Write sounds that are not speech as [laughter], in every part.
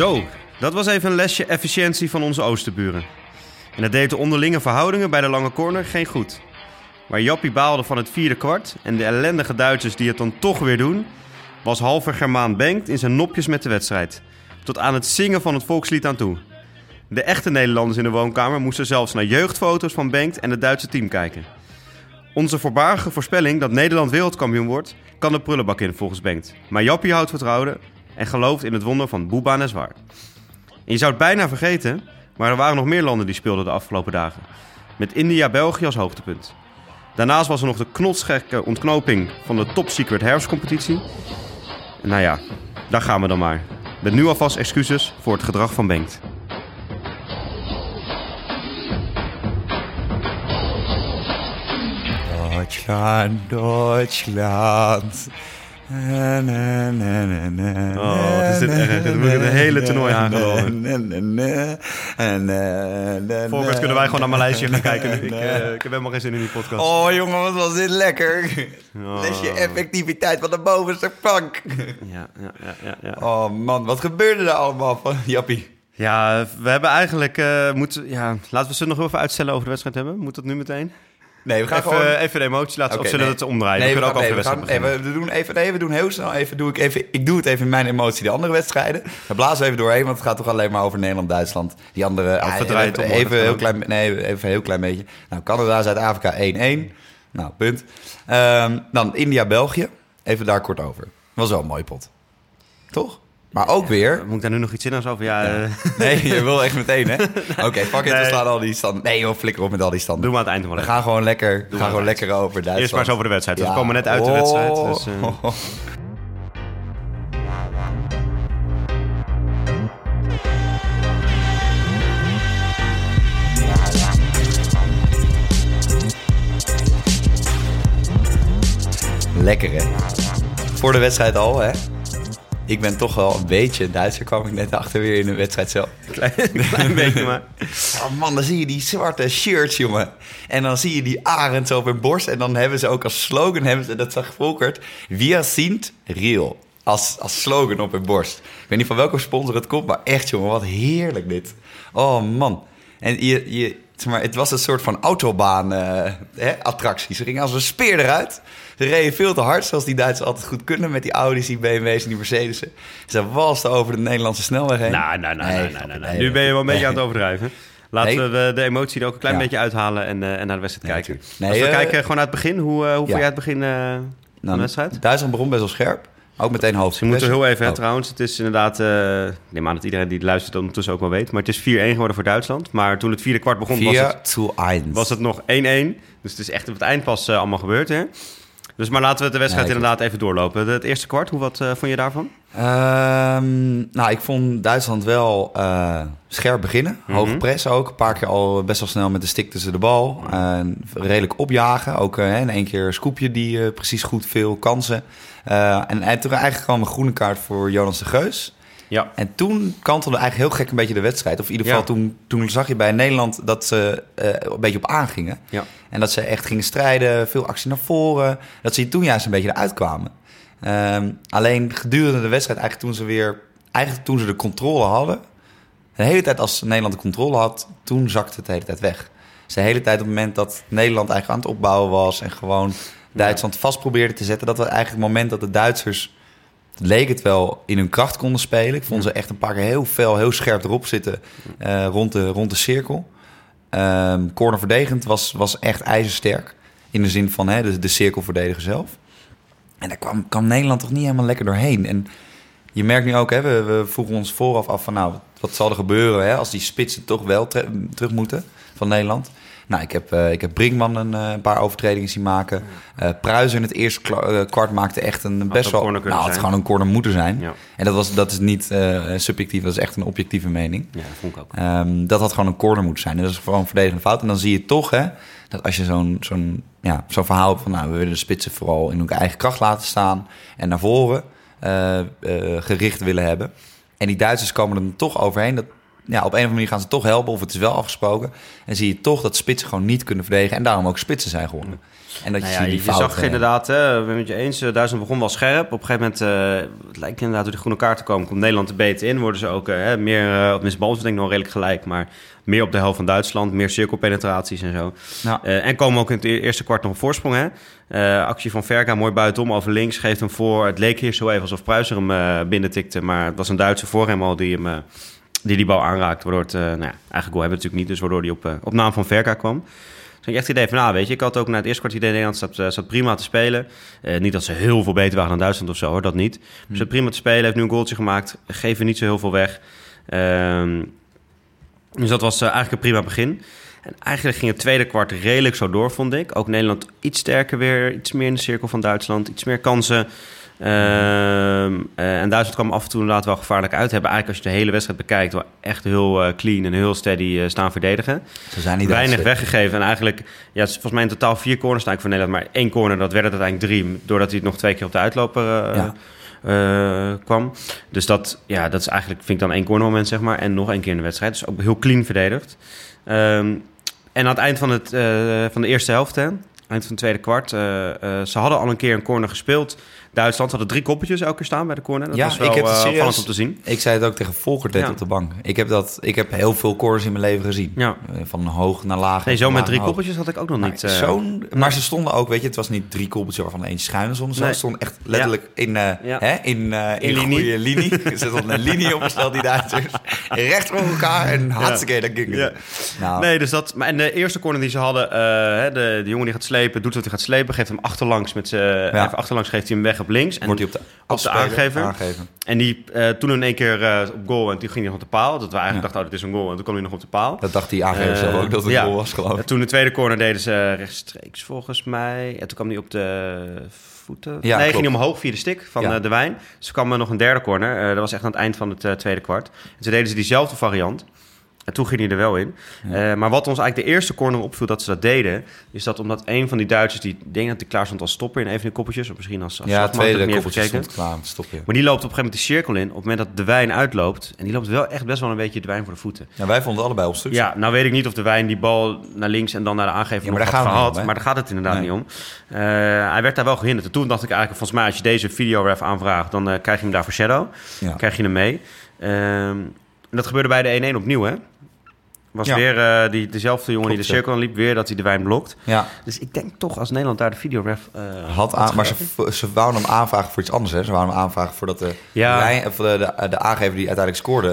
Zo, dat was even een lesje efficiëntie van onze oosterburen. En dat deed de onderlinge verhoudingen bij de lange corner geen goed. Waar Jappie baalde van het vierde kwart en de ellendige Duitsers die het dan toch weer doen, was halver Germaan Bengt in zijn nopjes met de wedstrijd. Tot aan het zingen van het volkslied aan toe. De echte Nederlanders in de woonkamer moesten zelfs naar jeugdfoto's van Bengt en het Duitse team kijken. Onze voorbarige voorspelling dat Nederland wereldkampioen wordt, kan de prullenbak in volgens Bengt. Maar Jappie houdt vertrouwen en gelooft in het wonder van Bouba Neswar. En je zou het bijna vergeten, maar er waren nog meer landen die speelden de afgelopen dagen. Met India-België als hoogtepunt. Daarnaast was er nog de knotsgekke ontknoping van de Top Secret herfstcompetitie. Nou ja, daar gaan we dan maar. Met nu alvast excuses voor het gedrag van Bengt. Na, na, na, Oh, wat is dit erg. Ik het hele toernooi na, Voorkant kunnen wij gewoon naar mijn lijstje gaan kijken. Ik, eh, ik heb helemaal geen zin in die podcast. Oh jongen, wat was dit lekker. Oh. Lesje effectiviteit van de bovenste plank. Ja, ja, ja, ja, ja. Oh man, wat gebeurde er allemaal van Jappie? Ja, we hebben eigenlijk... eh moeten, ja, laten we ze nog even uitstellen over de wedstrijd hebben. Moet dat nu meteen? Nee, we gaan Even, gewoon... even de emotie laten Oké, of zullen we nee. het omdraaien? Nee, we kunnen ook over de nee, wedstrijd we, we doen even, nee, we doen heel snel even, doe ik even, ik doe het even in mijn emotie, de andere wedstrijden. We blazen even doorheen, want het gaat toch alleen maar over Nederland-Duitsland. Die andere, het om, even, even, heel klein, nee, even een heel klein beetje. Nou, Canada, Zuid-Afrika 1-1. Nou, punt. Ehm, dan India-België, even daar kort over. Was wel een mooie pot. Toch? Maar ook weer, Moet ik daar nu nog iets in over? Ja, eh, [laughs] nee, je wil echt meteen, hè? [laughs] Oké, fuck it, we slaan al die standen. Nee joh, flikker op met al die standen. doen we aan het eind nog We gaan gewoon lekker, maar gaan gewoon lekker over Duitsland. Eerst maar eens over de wedstrijd. We komen net uit de wedstrijd. Oh. Dus, eh, Lekker hè. Voor de wedstrijd al hè. Ik ben toch wel een beetje Duitser, kwam ik net achter weer in de wedstrijd zelf. [laughs] klein, klein beetje maar. [laughs] Oh man, dan zie je die zwarte shirts, jongen. En dan zie je die arend zo op hun borst. En dan hebben ze ook als slogan, hebben ze, dat zag Volkert, Wir sind real. Als, als slogan op hun borst. Ik weet niet van welke sponsor het komt, maar echt jongen, wat heerlijk dit. Oh man. En je, je, zeg maar, het was een soort van autobaan eh, attractie. Ze gingen als een speer eruit. Ze reden veel te hard, zoals die Duitsers altijd goed kunnen... met die Audi's, die BMW's en die Mercedes'en. Ze walsten over de Nederlandse snelweg heen. Nou, nou, nou, Nee, nou, nou, nou, nou. nee, Nu ben je wel een beetje nee. aan het overdrijven. Laten Nee. we de, emotie er ook een klein Ja. beetje uithalen en, eh, en naar de wedstrijd Nee, kijken. natuurlijk. Als Nee, we eh, kijken gewoon uit het begin. Hoe, eh, hoe jij het begin eh, van de Nou, wedstrijd? Duitsland begon best wel scherp. Ook meteen hoofd. We moeten heel even, hè, Oh. trouwens. Het is inderdaad, eh, ik neem aan dat iedereen die luistert ondertussen ook wel weet. Maar het is 4-1 geworden voor Duitsland. Maar toen het vierde kwart begon, was 4 het, to 1. was het nog 1-1. Dus het is echt op het eind pas eh, allemaal gebeurd, hè? Dus maar laten we de wedstrijd inderdaad even doorlopen. Het eerste kwart, hoe wat eh, vond je daarvan? Ehm, nou, ik vond Duitsland wel eh, scherp beginnen. Hoge Mhm. press ook. Een paar keer al best wel snel met de stick tussen de bal. En redelijk opjagen. Ook eh, in één keer een scoopje die precies goed veel kansen. En, en toen eigenlijk kwam een groene kaart voor Jonas de Geus. Ja. En toen kantelde eigenlijk heel gek een beetje de wedstrijd. Of in ieder Ja. geval toen, toen zag je bij Nederland dat ze eh, een beetje op aangingen. Ja. En dat ze echt gingen strijden, veel actie naar voren. Dat ze toen juist een beetje eruit kwamen. Ehm, alleen gedurende de wedstrijd, eigenlijk toen ze weer, eigenlijk toen ze de controle hadden, de hele tijd als Nederland de controle had, toen zakte het de hele tijd weg. Dus de hele tijd op het moment dat Nederland eigenlijk aan het opbouwen was en gewoon Duitsland vast probeerde te zetten, dat was eigenlijk het moment dat de Duitsers leek het wel in hun kracht konden spelen. Ik vond ze echt een paar keer heel fel, heel scherp erop zitten eh, rond, de, rond de cirkel. Ehm corner verdedigend was, was echt ijzersterk. In de zin van hè, de, de cirkelverdediger zelf. En daar kwam, kwam Nederland toch niet helemaal lekker doorheen. En je merkt nu ook, hè, we, we vroegen ons vooraf af van nou, wat zal er gebeuren hè, als die spitsen toch wel terug moeten van Nederland. Nou, ik heb, eh, ik heb Brinkman een, eh, een paar overtredingen zien maken. Eh Pruisen in het eerste kwart maakte echt een best wel... kunnen nou, het zijn. gewoon een corner moeten zijn. Ja. En dat, was, dat is niet subjectief, dat is echt een objectieve mening. Ja, dat vond ik ook. Ehm, dat had gewoon een corner moeten zijn. En dat is gewoon een verdedigende fout. En dan zie je toch hè, dat als je zo'n zo'n ja, zo'n verhaal hebt van... nou, we willen de spitsen vooral in hun eigen kracht laten staan... en naar voren gericht willen hebben. En die Duitsers komen er dan toch overheen. Dat, ja, op een of andere manier gaan ze toch helpen. Of het is wel afgesproken. En zie je toch dat spitsen gewoon niet kunnen verdedigen. En daarom ook spitsen zijn gewonnen. En dat Nou je, ja, die je fouten- zag inderdaad, hè, ben het met je eens, eh, Duitsland begon wel scherp. Op een gegeven moment, eh, het lijkt inderdaad door de groene kaart te komen, komt Nederland er beter in. Worden ze ook eh, meer, uh, op tenminste balans denk ik nog redelijk gelijk, maar meer op de helft van Duitsland. Meer cirkelpenetraties en zo. Nou, Eh, en komen ook in het e- eerste kwart nog op voorsprong. Hè? Eh, actie van Verka, mooi buitenom over links, geeft hem voor. Het leek hier zo even alsof Pruiser hem eh binnentikte, maar het was een Duitse voor hem al die hem... die die bal aanraakt, waardoor het, eh, nou ja, eigenlijk goal hebben we natuurlijk niet, dus waardoor die op, eh, op naam van Verka kwam. Dus ik echt het idee van, nou weet je, ik had ook na het eerste kwart idee, Nederland staat, eh, staat prima te spelen. Niet dat ze heel veel beter waren dan Duitsland of zo, hoor, dat niet. Ze staat prima te spelen, heeft nu een goaltje gemaakt, geven niet zo heel veel weg. Ehm, dus dat was eigenlijk een prima begin. En eigenlijk ging het tweede kwart redelijk zo door, vond ik. Ook Nederland iets sterker weer, iets meer in de cirkel van Duitsland, iets meer kansen. Eh, en Duitsland kwam af en toe inderdaad wel gevaarlijk uit. Hebben eigenlijk, als je de hele wedstrijd bekijkt, wel echt heel eh, clean en heel steady eh, staan verdedigen. ze zijn niet Weinig weggegeven. En eigenlijk, ja, volgens mij in totaal vier corners staan voor Nederland. Maar één corner, dat werd het uiteindelijk drie. Doordat hij het nog twee keer op de uitloper Ja. kwam. Dus dat, ja, dat is eigenlijk, vind ik dan één cornermoment, zeg maar. En nog één keer in de wedstrijd. Dus ook heel clean verdedigd. Ehm, en aan het eind van, het, van de eerste helft, hè, eind van het tweede kwart, ze hadden al een keer een corner gespeeld. Duitsland hadden drie koppeltjes elke keer staan bij de corner. Dat Ja, was wel ik heb het eh, serieus- om te zien. Ik zei het ook tegen Volker Ja. op de bank. Ik heb, dat, ik heb heel veel corners in mijn leven gezien. Ja. Eh, Van hoog naar laag. Nee, zo met drie koppeltjes had ik ook nog Maar, niet. eh, zo'n, maar ze stonden ook, weet je, het was niet drie koppeltjes waarvan eentje schuin stond. Ze Nee. stonden echt letterlijk in, hè, in, in, In linie. goede linie. [laughs] Ze stonden een linie opgesteld, die Duitsers. Recht voor elkaar en hartstikke, dat ging het. Nou, Nee, dus dat. Maar en de eerste corner die ze hadden, de, de jongen die gaat slepen, doet wat hij gaat slepen, geeft hem achterlangs met zijn. Achterlangs geeft hij hem weg op links. En wordt hij op de, op de aangever. En die eh, toen in één keer eh, op goal en toen ging hij nog op de paal. Dat we eigenlijk Ja. dachten, oh, dit is een goal. En toen kwam hij nog op de paal. Dat dacht die aangever Eh, zelf ook, dat het een ja. goal was, geloof En ik. toen de tweede corner deden ze rechtstreeks volgens mij. En toen kwam hij op de voeten. Ja, nee, klopt. ging hij omhoog via de stick van eh, de wijn. Dus kwam er nog een derde corner. Eh, dat was echt aan het eind van het eh, tweede kwart. En toen deden ze diezelfde variant. En toen ging hij er wel in. Eh, maar wat ons eigenlijk de eerste corner opviel dat ze dat deden... is dat omdat een van die Duitsers... die denk dat hij klaar stond als stopper in een van de koppeltjes... of misschien als, als Ja, tweede even stond klaar stoppen. Maar die loopt op een gegeven moment de cirkel in... op het moment dat de wijn uitloopt... en die loopt wel echt best wel een beetje de wijn voor de voeten. Ja, wij vonden allebei obstructie. Ja, nou weet ik niet of de wijn die bal naar links en dan naar de aangever Ja, maar nog had gehad. om, maar daar gaat het inderdaad Nee. niet om. Eh, hij werd daar wel gehinderd. En toen dacht ik eigenlijk, volgens mij als je deze videoref aanvraagt... dan eh, krijg je hem daar voor shadow. Ja. krijg je hem mee. Ehm, en dat gebeurde bij de 1-1 opnieuw, hè? Was Ja. weer eh, die, dezelfde jongen die de cirkel liep, weer dat hij de wijn blokt. ja. Dus ik denk toch als Nederland daar de videoref uh, Had aan, maar ze, ze wouden hem aanvragen voor iets anders. Hè? Ze wouden hem aanvragen voordat de, Ja. lijn- of de, de, de aangever die uiteindelijk scoorde...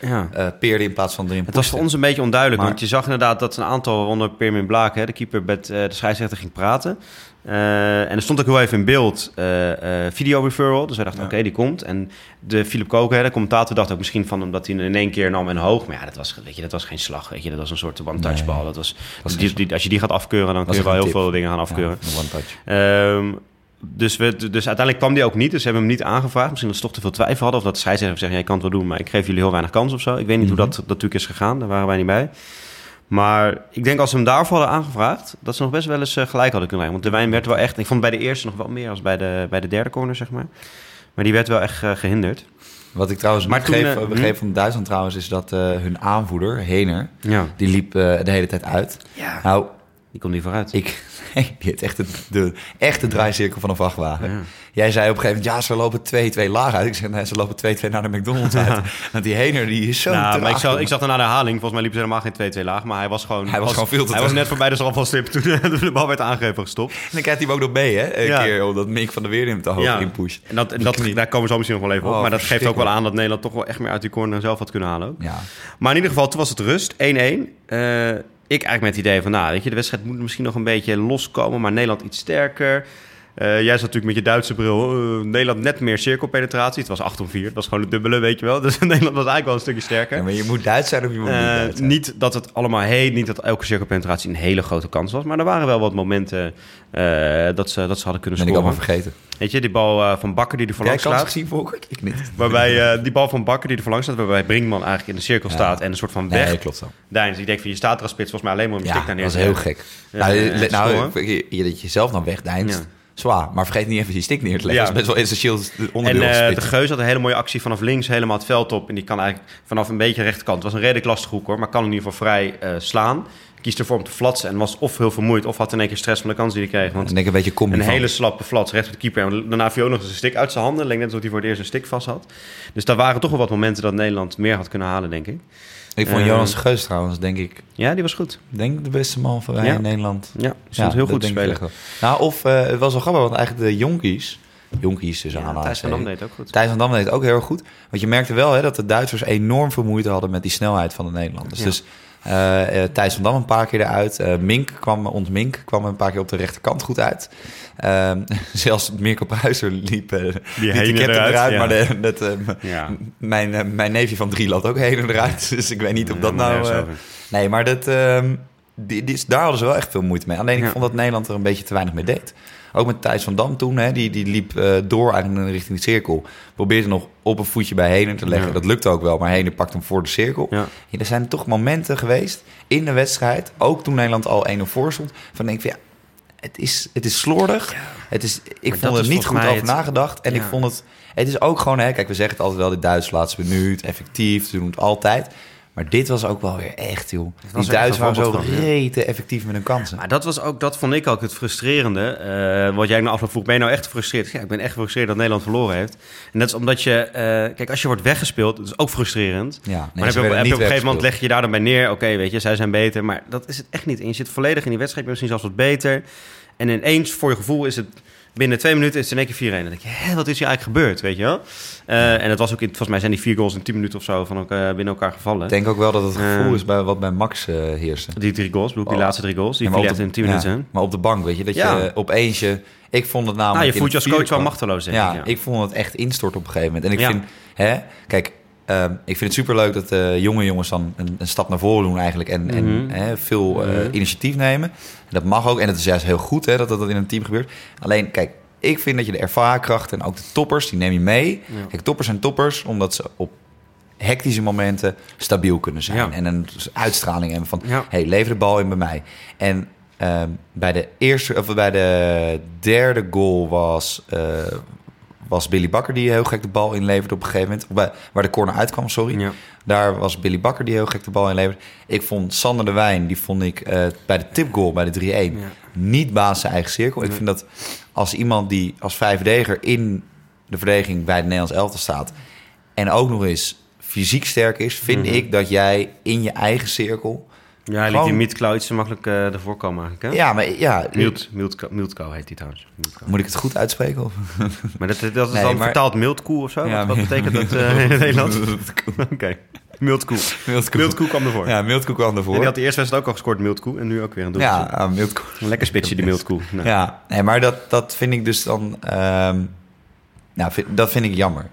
Ja, eh, peerde in plaats van erin Het was voor ons een beetje onduidelijk, Maar- want je zag inderdaad dat een aantal ronden Permin Blaak, hè, de keeper, met eh, de scheidsrechter ging praten. Eh, en er stond ook heel even in beeld eh, eh, video referral, dus wij dachten, Ja. oké, die komt. En de Philip Koken, de commentator, dacht ook misschien van omdat hij in één keer nam en hoog. Maar ja, dat was, weet je, dat was geen slag, weet je, dat was een soort one-touch Nee, bal. Dat was, die, die- als je die gaat afkeuren, dan kun je wel heel tip. veel dingen gaan afkeuren. Ja, een one touch. Ehm, dus, we, dus uiteindelijk kwam die ook niet. Dus ze hebben hem niet aangevraagd. Misschien dat ze toch te veel twijfel hadden. Of dat scheidsrechter zeggen, jij kan het wel doen, maar ik geef jullie heel weinig kans of zo. Ik weet niet Mhm. hoe dat, dat natuurlijk is gegaan. Daar waren wij niet bij. Maar ik denk als ze hem daarvoor hadden aangevraagd... dat ze nog best wel eens eh, gelijk hadden kunnen rijden. Want de wijn werd wel echt... Ik vond bij de eerste nog wel meer als bij de, bij de derde corner, zeg maar. Maar die werd wel echt eh, gehinderd. Wat ik trouwens Maar toen, begreep, eh, begreep van Duitsland trouwens... is dat eh, hun aanvoerder, Hener, Ja. die liep eh, de hele tijd uit. ja. Nou, Die komt niet vooruit. ik... [laughs] die heeft echt de, de echte draaicirkel van een vrachtwagen. Ja. Jij zei op een gegeven moment, ja, ze lopen 2-2 laag uit. Ik zei, nee, ze lopen 2-2 naar de McDonald's uit. [laughs] Want die Hener, die is zo Nou, maar ik zag, ik zag daarna de herhaling. Volgens mij liep ze helemaal geen 2-2 laag. Maar hij was gewoon... Hij was gewoon veel te Hij was net voorbij de strafvalstip toen, [laughs] toen de bal werd aangegeven gestopt. En dan krijgt hij hem ook nog mee, hè? Een Ja. keer, omdat Mick van der Weer hem te hoog in pusht. En, dat, en dat, daar komen we zo misschien nog wel even op. Oh, maar dat geeft ook wel aan dat Nederland toch wel echt meer uit die corner zelf had kunnen halen. Ook. Ja. Maar in ieder geval, toen was het rust. 1-1. Eh, ik eigenlijk met het idee van, nou, weet je, de wedstrijd moet misschien nog een beetje loskomen. Maar Nederland iets sterker. Eh, jij zat natuurlijk met je Duitse bril. eh, Nederland net meer cirkelpenetratie. Het was 8 om 4. Dat was gewoon het dubbele, weet je wel. [laughs] Dus Nederland was eigenlijk wel een stukje sterker. Ja, maar je moet Duits zijn of je moet niet Eh, Duits zijn. niet dat het allemaal heet, niet dat elke cirkelpenetratie een hele grote kans was. Maar er waren wel wat momenten dat, ze, dat ze hadden kunnen ben ik scoren. allemaal vergeten. Weet je, die bal van Bakker die er jij voorlangs kans slaat. gezien, Volker? Ik niet. Waarbij [laughs] die bal van Bakker die er voorlangs staat, waarbij Brinkman eigenlijk in de cirkel Ja. staat en een soort van weg. Nee, klopt zo. Deins, ik denk van je staat er als spits volgens mij alleen maar om je Ja, stick daar dat neer was te heel gek. Nou, nou scoren. je, je- dat je zelf dan wegdeinst. Ja. Zwaar. Maar vergeet niet even die stick neer te leggen. Ja. Dat is best wel essentieel En onderdeel. eh, van de. Geus had een hele mooie actie vanaf links helemaal het veld op. En die kan eigenlijk vanaf een beetje rechterkant. Het was een redelijk lastige hoek hoor, maar kan in ieder geval vrij eh, slaan. Kiest ervoor om te flatsen en was of heel vermoeid of had in één keer stress van de kans die hij kreeg. Want En denk een beetje een van. hele slappe flats recht op de keeper. En daarna viel ook nog eens een stick uit zijn handen. Leek net alsof hij voor het eerst een stick vast had. Dus daar waren toch wel wat momenten dat Nederland meer had kunnen halen, denk ik. Ik vond Jonas de Geus trouwens, denk ik, Ja, die was goed. denk de beste man van wij in Nederland. Ja, stond heel goed te spelen. Nou, of eh, het was wel grappig, want eigenlijk de jonkies, jonkies tussen Ja, Thijs van Dam deed ook goed. Thijs van Dam deed ook heel erg goed. Want je merkte wel hè, dat de Duitsers enorm veel moeite hadden met die snelheid van de Nederlanders. Ja. Dus Thijs van Dam een paar keer eruit. Eh, Mink kwam, ons Mink kwam een paar keer op de rechterkant goed uit. Ehm, [laughs] zelfs Mirko Pruiser liep, eh liep die heen eruit, eruit. ja. Maar de, dat, eh, m- Ja. mijn, eh, mijn neefje van drie loopt ook heen en eruit. [laughs] Dus ik weet niet of dat Ja, nou... eh. Nee, maar dat, ehm, die, die, daar hadden ze wel echt veel moeite mee. Alleen ik vond dat Nederland er een beetje te weinig mee deed. Ook met Thijs van Dam toen, hè, die, die liep eh, door eigenlijk richting de cirkel. Probeerde nog op een voetje bij Henen te leggen. Ja. Dat lukte ook wel, maar Henen pakt hem voor de cirkel. Ja. Ja, er zijn toch momenten geweest in de wedstrijd, ook toen Nederland al 1-0 voor stond, van denk ik van ja, het is, het is slordig. Het is, ik Maar vond er niet goed over het- nagedacht. En ik vond het, het is ook gewoon, hè, kijk, we zeggen het altijd wel, dit Duits laatste minuut, effectief, ze doen het altijd. Maar dit was ook wel weer echt, joh. Die Duitsers een waren zo van, rete effectief met hun kansen. Maar dat, was ook, dat vond ik ook het frustrerende. eh, wat jij na afloop vroeg, ben je nou echt gefrustreerd? Ja, ik ben echt gefrustreerd dat Nederland verloren heeft. En dat is omdat je... eh, kijk, als je wordt weggespeeld, dat is ook frustrerend. Ja, nee, maar ze heb je, op, heb je niet op een gegeven moment leg je je daar dan bij neer. Oké, weet je, zij zijn beter. Maar dat is het echt niet. En je zit volledig in die wedstrijd. Misschien zelfs wat beter. En ineens, voor je gevoel, is het... Binnen twee minuten is het in één keer 4-1. Dan denk je, wat is hier eigenlijk gebeurd, weet je wel? Eh, en het was ook, in, volgens mij zijn die vier goals in 10 minuten of zo van elkaar, binnen elkaar gevallen. Ik denk ook wel dat het gevoel Eh, is bij, wat bij Max eh heerste. Die drie goals, bedoel die Oh. laatste drie goals. Die Ja, viel echt in 10 ja, minuten. Maar op de bank, weet je, dat Ja. je opeens je... Ik vond het namelijk... Nou, je voelt je als coach wel machteloos, denk ja, ik. Ja, ik vond het echt instorten op een gegeven moment. En ik vind, hè, kijk, ehm, ik vind het superleuk dat de jonge jongens dan een, een stap naar voren doen eigenlijk. En, en Mhm. hè, veel eh, Mhm. initiatief nemen. En dat mag ook. En het is juist heel goed hè, dat dat in een team gebeurt. Alleen, kijk, ik vind dat je de ervaarkrachten en ook de toppers, die neem je mee. Ja. Kijk, toppers zijn toppers, omdat ze op hectische momenten stabiel kunnen zijn. Ja. En een uitstraling hebben van, Ja. hey, lever de bal in bij mij. En ehm, bij de eerste, of bij de derde goal was, eh, was Billy Bakker die heel gek de bal inleverde op een gegeven moment. Bij, waar de corner uitkwam, sorry. Ja. Daar was Billy Bakker die heel gek de bal inleverde. Ik vond Sander de Wijn, die vond ik eh, bij de tipgoal, bij de 3-1, Ja. niet baas zijn eigen cirkel. Ik vind dat als iemand die als vijfdeger in de verdediging bij het Nederlands elftal staat... en ook nog eens fysiek sterk is, vind Mhm. ik dat jij in je eigen cirkel... Ja, hij liet die Mietklauw iets te makkelijk eh ervoor komen eigenlijk, hè? Ja, maar ja... Milt, Milt, Miltkou heet die trouwens. Moet ik het goed uitspreken? Of? [laughs] Maar dat, dat is Nee, dan maar- vertaald Miltkoe of zo? Ja, wat, betekent dat eh, in [laughs] het Nederlands? [laughs] Oké, Miltkoe. Miltkoe. Miltkoe kwam ervoor. Ja, Miltkoe kwam En ervoor. die had de eerste wedstrijd ook al gescoord, Miltkoe. En nu ook weer een doelpunt. ja, Miltkoe. Een lekker spitsje, die Miltkoe. Nou, Ja, nee, maar dat, dat vind ik dus dan... ehm, nou, vind- dat vind ik jammer.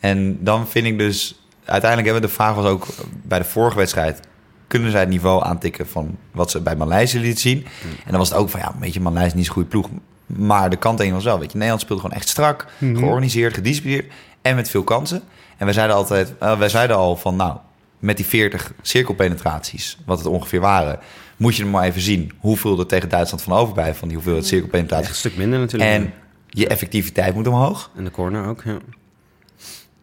En dan vind ik dus... Uiteindelijk hebben we de vraag was ook bij de vorige wedstrijd... kunnen zij het niveau aantikken van wat ze bij Maleisië liet zien? En dan was het ook van, ja, weet je, Maleisië is niet zo'n goede ploeg. Maar de kant was wel, weet je, Nederland speelde gewoon echt strak... Mhm. georganiseerd, gedisciplineerd en met veel kansen. En wij zeiden altijd, eh, wij zeiden al van, nou, met die 40 cirkelpenetraties, wat het ongeveer waren... moet je er maar even zien hoeveel er tegen Duitsland van overblijft... van die hoeveelheid cirkelpenetraties. Echt een stuk minder natuurlijk. En je effectiviteit moet omhoog. En de corner ook, ja.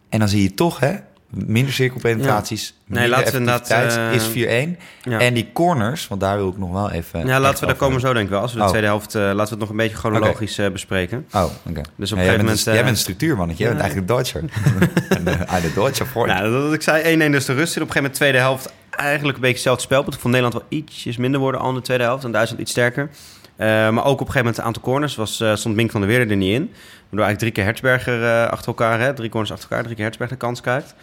En dan zie je toch, hè, minder cirkelpenetraties. Nee, minder laten we inderdaad, eh, is 4-1. Ja. En die corners, want daar wil ik nog wel even... Ja, laten we daar komen zo denk ik wel. Als we de Oh. tweede helft, eh, laten we het nog een beetje chronologisch eh, bespreken. Oh, oké. Dus op Ja, een jij, gegeven bent, moment... jij eh, bent een structuurmannetje. Jij bent eigenlijk Duitser. [laughs] En, eh, Een Duitser voor. Nou, dat, ik zei 1-1 dus de rust zit. Op een gegeven moment tweede helft eigenlijk een beetje hetzelfde spel. Ik vond Nederland wel ietsjes minder worden al in de tweede helft. En Duitsland iets sterker. Eh, maar ook op een gegeven moment een aantal corners. Was, eh, stond Mink van der Weerde er niet in. Waardoor eigenlijk drie keer Hertzberger eh, achter elkaar. Hè, drie corners achter elkaar. Drie keer Hertzberger de kans krijgt.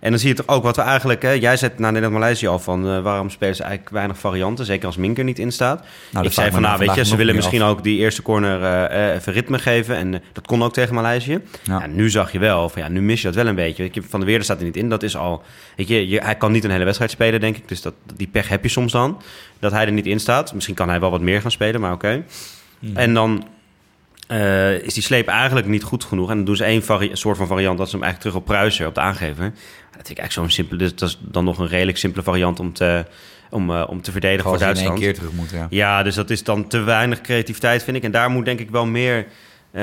En dan zie je toch ook wat we eigenlijk... Hè, jij zet na Nederland-Maleisië al van... eh, waarom spelen ze eigenlijk weinig varianten? Zeker als Mink er niet in staat. dat ik zei van, me nou weet je, ze willen misschien af. ook die eerste corner eh, even ritme geven. En dat kon ook tegen Maleisië. Ja. Nu zag je wel, van, ja, nu mis je dat wel een beetje. Weet je, Van der Weerde staat er niet in, dat is al... Weet je, je, hij kan niet een hele wedstrijd spelen, denk ik. Dus dat, die pech heb je soms dan, dat hij er niet in staat. Misschien kan hij wel wat meer gaan spelen, maar oké. En dan eh, is die sleep eigenlijk niet goed genoeg. En dan doen ze één soort van variant, dat ze hem eigenlijk terug op Pruisen, op de aangever. Dat vind ik eigenlijk zo'n simpele... Dus dat is dan nog een redelijk simpele variant om te, om, eh, om te verdedigen voor in één Duitsland. keer terug moet, ja. Ja, dus dat is dan te weinig creativiteit, vind ik. En daar moet denk ik wel meer Eh,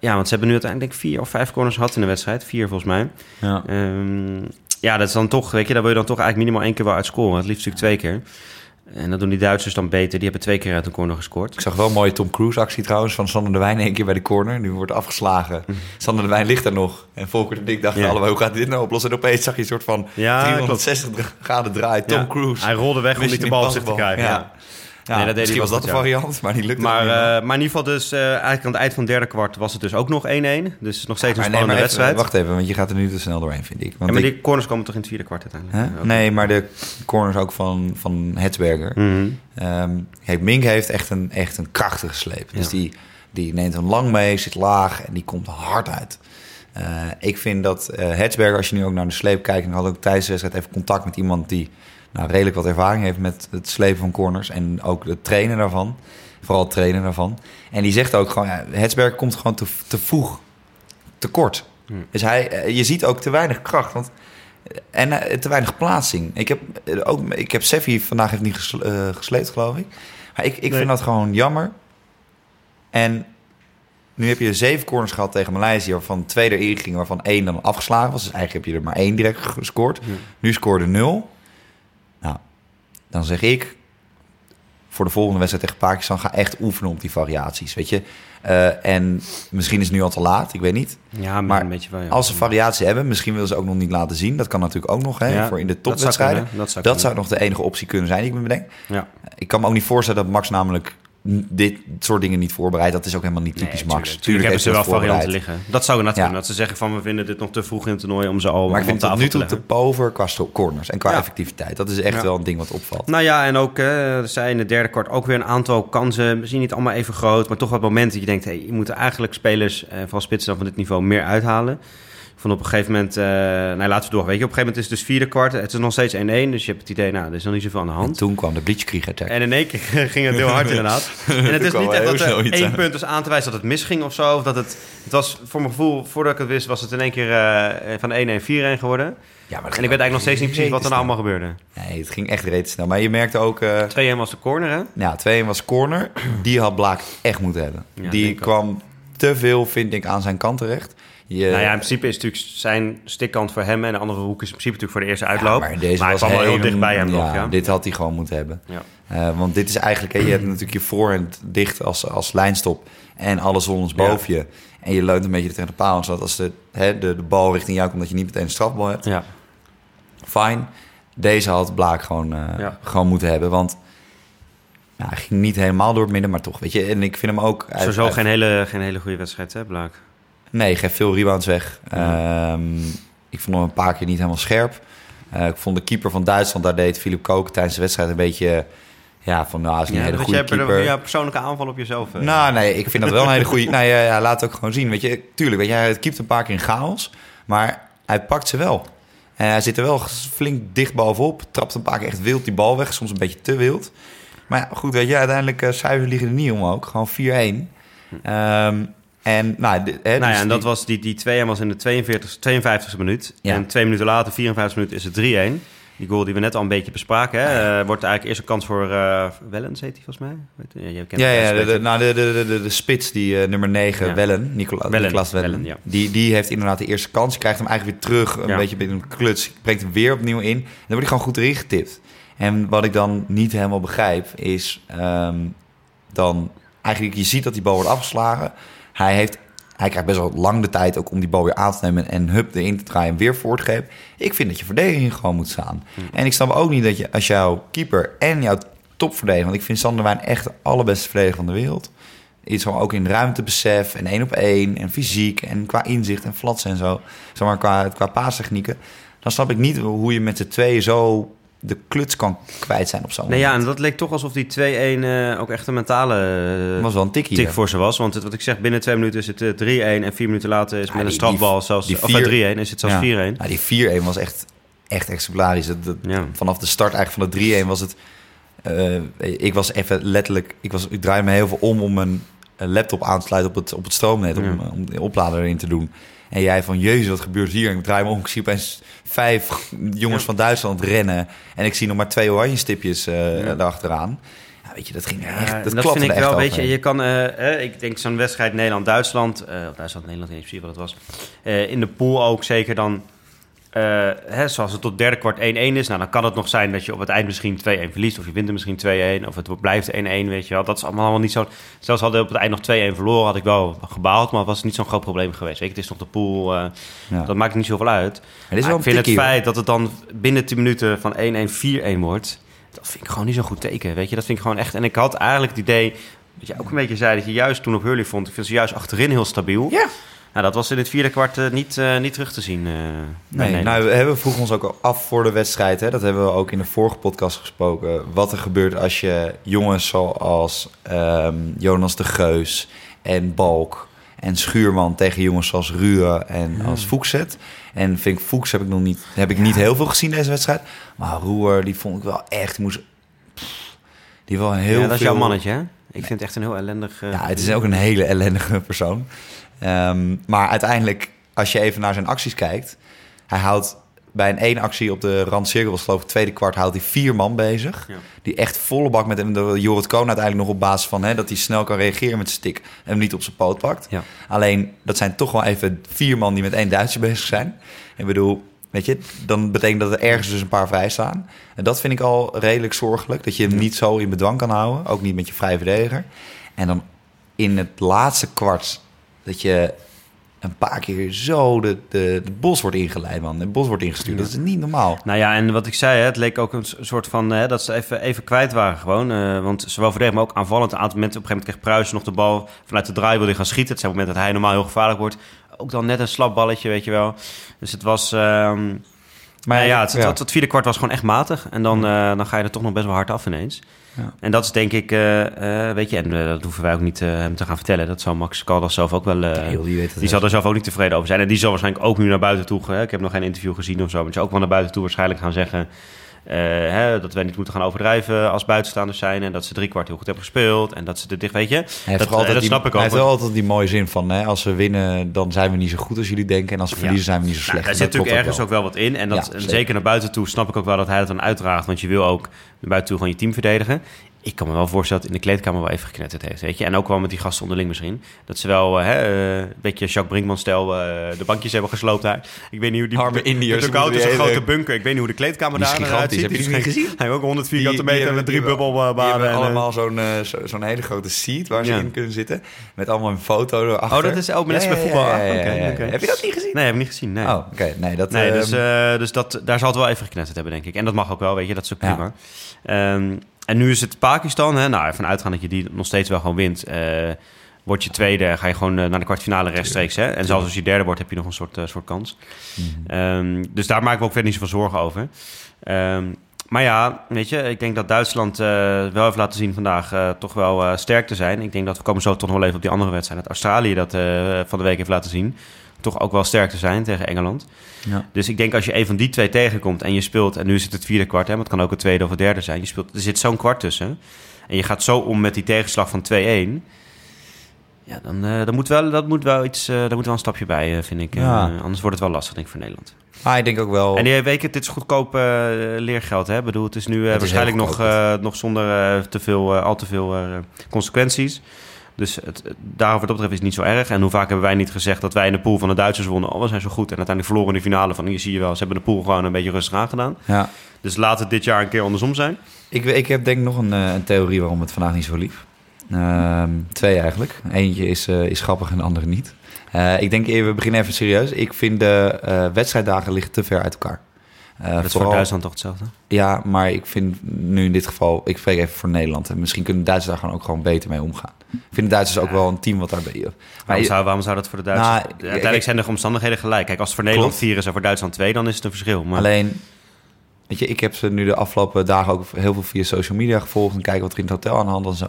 ja, want ze hebben nu uiteindelijk denk ik vier of vijf corners gehad in de wedstrijd. Vier volgens mij. Ja. Ehm, ja, dat is dan toch, weet je, daar wil je dan toch eigenlijk minimaal één keer wel uit scoren. Het liefst natuurlijk twee keer. En dat doen die Duitsers dan beter. Die hebben twee keer uit een corner gescoord. Ik zag wel een mooie Tom Cruise actie trouwens van Sander de Wijn één keer bij de corner. Nu wordt afgeslagen. Sander de Wijn ligt er nog. En Volker en ik dachten Ja. allebei, hoe gaat dit nou oplossen? En opeens zag je een soort van Ja, 360 graden draai. Tom Ja, Cruise. Hij rolde weg om niet de bal op zich te krijgen. Ja. Ja. Nee, dat deed misschien was dat de variant, maar die lukte Maar, niet eh, maar in ieder geval dus, eh, eigenlijk aan het eind van het derde kwart was het dus ook nog 1-1. Dus nog steeds een nee, spannende even, wedstrijd. wacht even, want je gaat er nu te snel doorheen, vind ik. Want ja, maar ik- die corners komen toch in het vierde kwart uiteindelijk? Nee, maar de corners ook van, van Hetsberger. Ehm, kijk, Mink heeft echt een, echt een krachtige sleep. Dus Ja. die, die neemt hem lang mee, zit laag en die komt hard uit. Eh, ik vind dat Hetsberger, als je nu ook naar de sleep kijkt... en had ook tijdens de wedstrijd even contact met iemand... die nou, redelijk wat ervaring heeft met het slepen van corners... en ook het trainen daarvan. Vooral het trainen daarvan. En die zegt ook gewoon, ja, Hetsberger komt gewoon te, te vroeg, te kort. Hmm. Dus hij, eh, je ziet ook te weinig kracht. Want en eh, te weinig plaatsing. Ik heb, eh, ook, ik heb Seffi vandaag heeft niet gesle- eh, gesleept, geloof ik. Maar ik, ik Nee. vind dat gewoon jammer. En nu heb je zeven corners gehad tegen Maleisië... waarvan twee erin gingen, waarvan één dan afgeslagen was. Dus eigenlijk heb je er maar één direct gescoord. Ja. Nu scoorde nul. Dan zeg ik... voor de volgende wedstrijd tegen Pakistan... ga echt oefenen op die variaties, weet je. Eh, en misschien is het nu al te laat, ik weet niet. Ja, maar, Maar een beetje wel, ja. Als ze variatie hebben, misschien willen ze ook nog niet laten zien. Dat kan natuurlijk ook nog, hè, Ja, voor in de dat zou topwedstrijden. kunnen, Dat zou, Dat zou nog de enige optie kunnen zijn die ik me bedenk. Ja. Ik kan me ook niet voorstellen dat Max namelijk dit soort dingen niet voorbereidt. Dat is ook helemaal niet typisch Nee, Max. tuurlijk. Tuurlijk hebben ze wel varianten voorbereid. liggen. Dat zou natuurlijk Ja. Dat ze zeggen van we vinden dit nog te vroeg in het toernooi om ze al Maar ik vind het tot nu te toe te leggen. pover qua corners en qua Ja. effectiviteit. Dat is echt Ja. wel een ding wat opvalt. Nou ja, en ook zijn in het derde kwart ook weer een aantal kansen. Misschien niet allemaal even groot, maar toch wat momenten dat je denkt... Hey, je moet eigenlijk spelers, eh vooral spitsen dan van dit niveau, meer uithalen. Van op een gegeven moment, eh nou laten we door. Weet je, op een gegeven moment is het dus vierde kwart. Het is nog steeds 1-1, dus je hebt het idee, nou, er is nog niet zoveel aan de En hand. toen kwam de Blitzkrieg attack. En in één keer [laughs] ging het heel hard inderdaad. [laughs] En het is niet echt dat er één punt is aan te wijzen dat het misging of zo. Of dat het, het was voor mijn gevoel, voordat ik het wist, was het in één keer eh, van 1-1 4-1 geworden. Ja, maar En ik weet eigenlijk nog steeds niet precies wat er nou allemaal gebeurde. Nee, het ging echt reeds snel. Maar je merkte ook... eh 2-1 was de corner, hè? Ja, 2 was corner. Die had Blaak echt moeten hebben. Ja, die kwam te veel, vind ik, aan zijn kant terecht. Je, Nou ja, in principe is natuurlijk zijn stikkant voor hem en de andere hoek is in principe natuurlijk voor de eerste ja, uitloop. maar deze hij was kwam wel heel dicht bij hem ja, nog, ja. Dit had hij gewoon moeten hebben. Ja. Eh, want dit is eigenlijk, hè, je hebt natuurlijk je voorhand dicht als, als lijnstop en alle zonnens Ja. boven je. En je leunt een beetje tegen de paal. Zodat als de, hè, de, de bal richting jou komt, dat je niet meteen een strafbal hebt. Ja. Fine. Deze had Blaak gewoon, eh, gewoon moeten hebben. Want nou, hij ging niet helemaal door het midden, maar toch. Weet je, en ik vind hem ook... hij- Sowieso hij- geen hele, geen hele goede wedstrijd, hè, Blaak? Nee, geeft veel rebounds weg. Ja. Ehm, ik vond hem een paar keer niet helemaal scherp. Eh, ik vond de keeper van Duitsland, daar deed Philip Kook tijdens de wedstrijd een beetje... Ja, van nou, is niet een hele goede je hebt keeper. er ja, persoonlijke aanval op jezelf. eh. Nou, nee, ik vind dat wel een hele goede... [laughs] nou ja, ja, laat het ook gewoon zien. Weet je, tuurlijk, weet je, hij keept een paar keer in chaos. Maar hij pakt ze wel. En hij zit er wel flink dicht bovenop. Trapt een paar keer echt wild die bal weg. Soms een beetje te wild. Maar ja, goed, weet je, uiteindelijk uh, cijfers liggen er niet om ook. Gewoon 4-1. Ehm, en nou, de, hè, nou ja, dus en dat die- was die, die 2 was in de 42, 52e minuut. Ja. En twee minuten later, 54 minuten, is het 3-1. Die goal die we net al een beetje bespraken. Hè? eh, wordt eigenlijk eerst een kans voor uh, Wellens, heet hij volgens mij. Kent ja, ja de, de, nou, de, de, de, de spits, die uh, nummer 9, Ja. Wellen, Nicola, Wellen, Niklas Wellen, Wellen, ja. die, die heeft inderdaad de eerste kans. Krijgt hem eigenlijk weer terug, een beetje binnen een kluts. Brengt hem weer opnieuw in. Dan wordt hij gewoon goed erin getipt. En wat ik dan niet helemaal begrijp, is ehm, dan eigenlijk, je ziet dat die bal wordt afgeslagen. Hij heeft hij krijgt best wel lang de tijd ook om die bal weer aan te nemen en hup erin te draaien en weer voor te geven. Ik vind dat je verdediging gewoon moet staan. En ik snap ook niet dat je als jouw keeper en jouw topverdediger, want ik vind Sander Wijn echt de allerbeste verdediger van de wereld. Iets van ook in ruimtebesef en één op één en fysiek en qua inzicht en flats en zo. Zeg maar qua, qua paastechnieken. Dan snap ik niet hoe je met z'n tweeën zo de kluts kan kwijt zijn op zo'n Nee, ja, en dat leek toch alsof die 2-1 uh, ook echt een mentale uh, was wel een tikkie, tik hè? voor ze was. Want het, wat ik zeg, binnen twee minuten is het uh, 3-1 en vier minuten later is Ja, met een strafbal zelfs... die of vier- 3-1 is het zelfs 4-1. Ja, die 4-1 was echt, echt exemplarisch. Dat, dat- Ja. Vanaf de start eigenlijk van de 3-1 was het... eh, ik was even letterlijk... Ik, was, ik draaide me heel veel om om mijn eh, laptop aan te sluiten op het, op het stroomnet. Om, om de oplader erin te doen. En jij van, jezus, wat gebeurt hier? En ik draai me om. Ik zie opeens vijf jongens Ja. van Duitsland rennen. En ik zie nog maar twee oranje stipjes eh Ja. erachteraan. Ja, weet je, dat ging echt, dat, vind ik wel, weet je, je kan, eh, eh, ik denk zo'n wedstrijd Nederland-Duitsland, of Duitsland-Nederland, ik weet niet precies wat het was, in de pool ook zeker dan, hè, zoals het tot derde kwart 1-1 is, nou dan kan het nog zijn dat je op het eind misschien 2-1 verliest, of je wint er misschien 2-1, of het blijft 1-1, weet je wel. Dat is allemaal allemaal niet zo, zelfs hadden we op het eind nog 2-1 verloren, had ik wel gebaald, maar het was niet zo'n groot probleem geweest. Weet je, het is nog de pool, eh, Ja. dat maakt niet zoveel uit. Maar is wel ik vind het hoor. feit dat het dan binnen 10 minuten van 1-1 4-1 wordt, dat vind ik gewoon niet zo'n goed teken. Weet je, dat vind ik gewoon echt. En ik had eigenlijk het idee, dat je ook een beetje zei dat je juist toen op Hurley vond, ik vind ze juist achterin heel stabiel. Ja. Nou, dat was in het vierde kwart eh, niet, eh, niet terug te zien. eh, Nee, nou, we hebben vroegen ons ook af voor de wedstrijd. Hè, dat hebben we ook in de vorige podcast gesproken. Wat er gebeurt als je jongens zoals ehm, Jonas de Geus en Balk en Schuurman tegen jongens zoals Ruhe en als Fuchs zet. En vind ik Fuchs heb ik nog niet, heb ik niet heel veel gezien deze wedstrijd. Maar Roer, die vond ik wel echt. Die moest. pff, die wel een heel ja, dat is jouw mannetje, hè? Ik vind het echt een heel ellendig... ja, het is ook een hele ellendige persoon. Ehm, maar uiteindelijk, als je even naar zijn acties kijkt... hij houdt bij een één actie op de randcirkel, was geloof ik tweede kwart... houdt hij vier man bezig. Ja. Die echt volle bak met hem... Jorrit Koon uiteindelijk nog op basis van... Hè, dat hij snel kan reageren met zijn stick... en hem niet op zijn poot pakt. Ja. Alleen, dat zijn toch wel even vier man die met één Duitser bezig zijn. Ik bedoel, weet je, dan betekent dat er ergens dus een paar vrij staan. En dat vind ik al redelijk zorgelijk. Dat je hem niet zo in bedwang kan houden. Ook niet met je vrije verdediger. En dan in het laatste kwart dat je een paar keer zo de, de, de bos wordt ingeleid, man. De bos wordt ingestuurd. Ja. Dat is niet normaal. Nou ja, en wat ik zei, hè, het leek ook een soort van hè, dat ze even, even kwijt waren gewoon. eh, want zowel verdedig, maar ook aanvallend. Een aantal momenten, op een gegeven moment kreeg Pruisen nog de bal vanuit de draai wilde gaan schieten. Het zijn momenten dat hij normaal heel gevaarlijk wordt. Ook dan net een slap balletje, weet je wel. Dus het was... ehm, maar ja, het, het, het vierde kwart was gewoon echt matig. En dan, eh, dan ga je er toch nog best wel hard af ineens. Ja. En dat is denk ik, eh, eh, weet je, en dat hoeven wij ook niet hem te gaan vertellen. Dat zal Max Caldas zelf ook wel... die weet het die zal er zelf ook niet tevreden over zijn. En die zal waarschijnlijk ook nu naar buiten toe... Ik heb nog geen interview gezien of zo... maar die zal ook wel naar buiten toe waarschijnlijk gaan zeggen... eh, hè, dat wij niet moeten gaan overdrijven als buitenstaanders zijn... en dat ze drie kwart heel goed hebben gespeeld... en dat ze er dicht, weet je... Hij dat, altijd dat die, snap ik hij ook. heeft wel altijd die mooie zin van... Hè, als we winnen, dan zijn we niet zo goed als jullie denken... en als we verliezen, zijn we niet zo Nou, slecht. daar En zit dat natuurlijk ergens ook wel wat in. En, dat, en zeker. naar buiten toe snap ik ook wel dat hij het dan uitdraagt. Want je wil ook naar buiten toe gewoon je team verdedigen. Ik kan me wel voorstellen dat in de kleedkamer wel even geknetterd heeft. Weet je? En ook wel met die gasten onderling misschien. Dat ze wel eh, hè, eh, een beetje Jacques Brinkman-stijl eh, de bankjes hebben gesloopt daar. Ik weet niet hoe die... Arme Indiërs De koud is een grote bunker. Ik weet niet hoe de kleedkamer daar eruit ziet. Heb je die niet gezien? Hij heeft ook 100 Die- vierkante meter met drie die hebben- Die bubbelbanen. hebben en, eh, allemaal zo'n zo- zo'n hele grote seat waar ze Ja. in kunnen zitten. Met allemaal een foto erachter. Oh, dat is ook net als bij voetbal. Heb je dat niet gezien? Nee, heb ik niet gezien. Nee. Oh, oké. Nee, dat... Nee, ehm, dus, eh, dus dat, daar zal het wel even geknetterd hebben, denk ik. En dat mag ook wel, weet je, dat is ook Ja. prima. Ehm, en nu is het Pakistan, hè, nou, ervan uitgaan dat je die nog steeds wel gewoon wint. eh word je tweede ga je gewoon eh, naar de kwartfinale rechtstreeks. Hè? En zelfs als je derde wordt, heb je nog een soort, eh, soort kans. mhm. Ehm, dus daar maken we ook verder niet zoveel zorgen over. Ehm, maar ja, weet je, ik denk dat Duitsland wel heeft laten zien vandaag toch wel sterk te zijn. Ik denk dat we komen zo toch nog wel even op die andere wedstrijd. Dat Australië dat van de week heeft laten zien. Toch ook wel sterk te zijn tegen Engeland. Ja. Dus ik denk als je een van die twee tegenkomt en je speelt... en nu is het het vierde kwart, hè, maar het kan ook het tweede of het derde zijn. Je speelt, er zit zo'n kwart tussen. En je gaat zo om met die tegenslag van 2-1... Ja, dan, dan moet wel, dat moet wel iets, eh daar moet wel een stapje bij, eh, vind ik. Ja. anders wordt het wel lastig, denk ik, voor Nederland. Maar ik denk ook wel... En die weet ik, dit is goedkoop leergeld. Hè? Ik bedoel, het is nu Het waarschijnlijk nog, nog zonder te veel, al te veel consequenties. Dus het, het- daarover wat dat betreft is het niet zo erg. En hoe vaak hebben wij niet gezegd dat wij in de pool van de Duitsers wonnen? Oh, we zijn zo goed. En uiteindelijk verloren in de finale van, hier zie je wel, ze hebben de pool gewoon een beetje rustig aangedaan. Ja. Dus laat het dit jaar een keer andersom zijn. Ik, ik heb denk ik nog een, eh, een theorie waarom het vandaag niet zo liep. Ehm, twee eigenlijk. Eentje is, eh, is grappig en de andere niet. Eh, ik denk, we beginnen even serieus. Ik vind de wedstrijddagen liggen te ver uit elkaar. Eh, dat is voor Duitsland toch hetzelfde? Ja, maar ik vind nu in dit geval, ik spreek even voor Nederland. En misschien kunnen Duitsers daar gewoon ook gewoon beter mee omgaan. Ik vind de Duitsers ook wel een team wat daarbij. Maar Waarom zou, waarom zou dat voor de Duitsers... Nou, Uiteindelijk kijk- zijn de omstandigheden gelijk. Kijk, als het voor Nederland Klopt. vier is en voor Duitsland twee, dan is het een verschil. Maar Alleen, weet je, ik heb ze nu de afgelopen dagen ook heel veel via social media gevolgd en kijken wat er in het hotel aan de hand was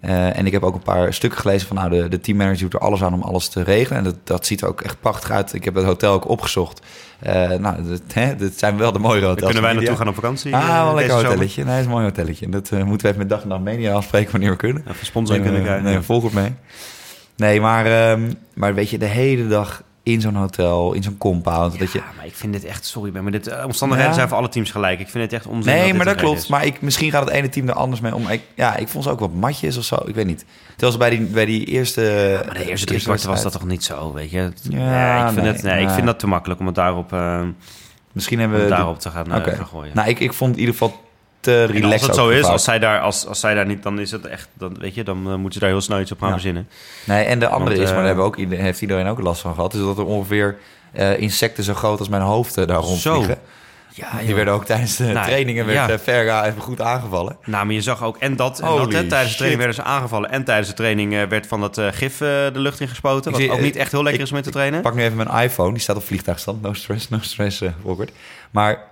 Eh, en ik heb ook een paar stukken gelezen van nou, de, de teammanager doet er alles aan om alles te regelen. En dat, dat ziet er ook echt prachtig uit. Ik heb het hotel ook opgezocht. Eh, nou, dat, hè, dat zijn wel de mooie hotels. kunnen wij naartoe gaan op vakantie. Ah, eh, wel een lekker hotelletje. Nee, dat is een mooi hotelletje. Dat moeten we even met dag en nacht media afspreken wanneer we kunnen. Even sponsoring kunnen krijgen. Nee, volg op mee. Nee, maar, ehm, maar weet je, de hele dag in zo'n hotel, in zo'n compound. dat je, Ja, maar ik vind dit echt, sorry, maar dit eh, omstandigheden Ja. zijn voor alle teams gelijk. Ik vind het echt onzin. nee, maar dat klopt. is. Maar ik, misschien gaat het ene team er anders mee om. Ik, ja, ik vond ze ook wat matjes of zo. Ik weet niet. Terwijl ze bij die, bij die eerste... Maar de eerste drie kwarten was dat toch niet zo, weet je? Ja, ik, vind nee, het, nee, ik nee. vind dat te makkelijk om het daarop, eh, Misschien hebben we... daarop te gaan, gaan gooien. Nou, ik, ik vond in ieder geval te relaxed. als het zo is, als zij, daar, als, als zij daar niet, dan is het echt, dan, weet je, dan eh, moeten ze daar heel snel iets op gaan Ja. verzinnen. Nee, en de andere Want, is, maar eh, daar hebben ook, heeft iedereen ook last van gehad... is dat er ongeveer eh, insecten zo groot als mijn hoofd eh, daar rondvliegen. Ja, Die werden ook tijdens de Nou, trainingen werd ja. eh, Verga even goed aangevallen. Nou, maar je zag ook en dat, en dat hè, tijdens de training werden ze aangevallen. En tijdens de training eh, werd van dat eh, gif eh, de lucht in gespoten. Ik Wat zie- ook eh, niet echt heel lekker ik- is om te trainen. Ik pak nu even mijn iPhone, die staat op vliegtuigstand. No stress, no stress, eh awkward. Maar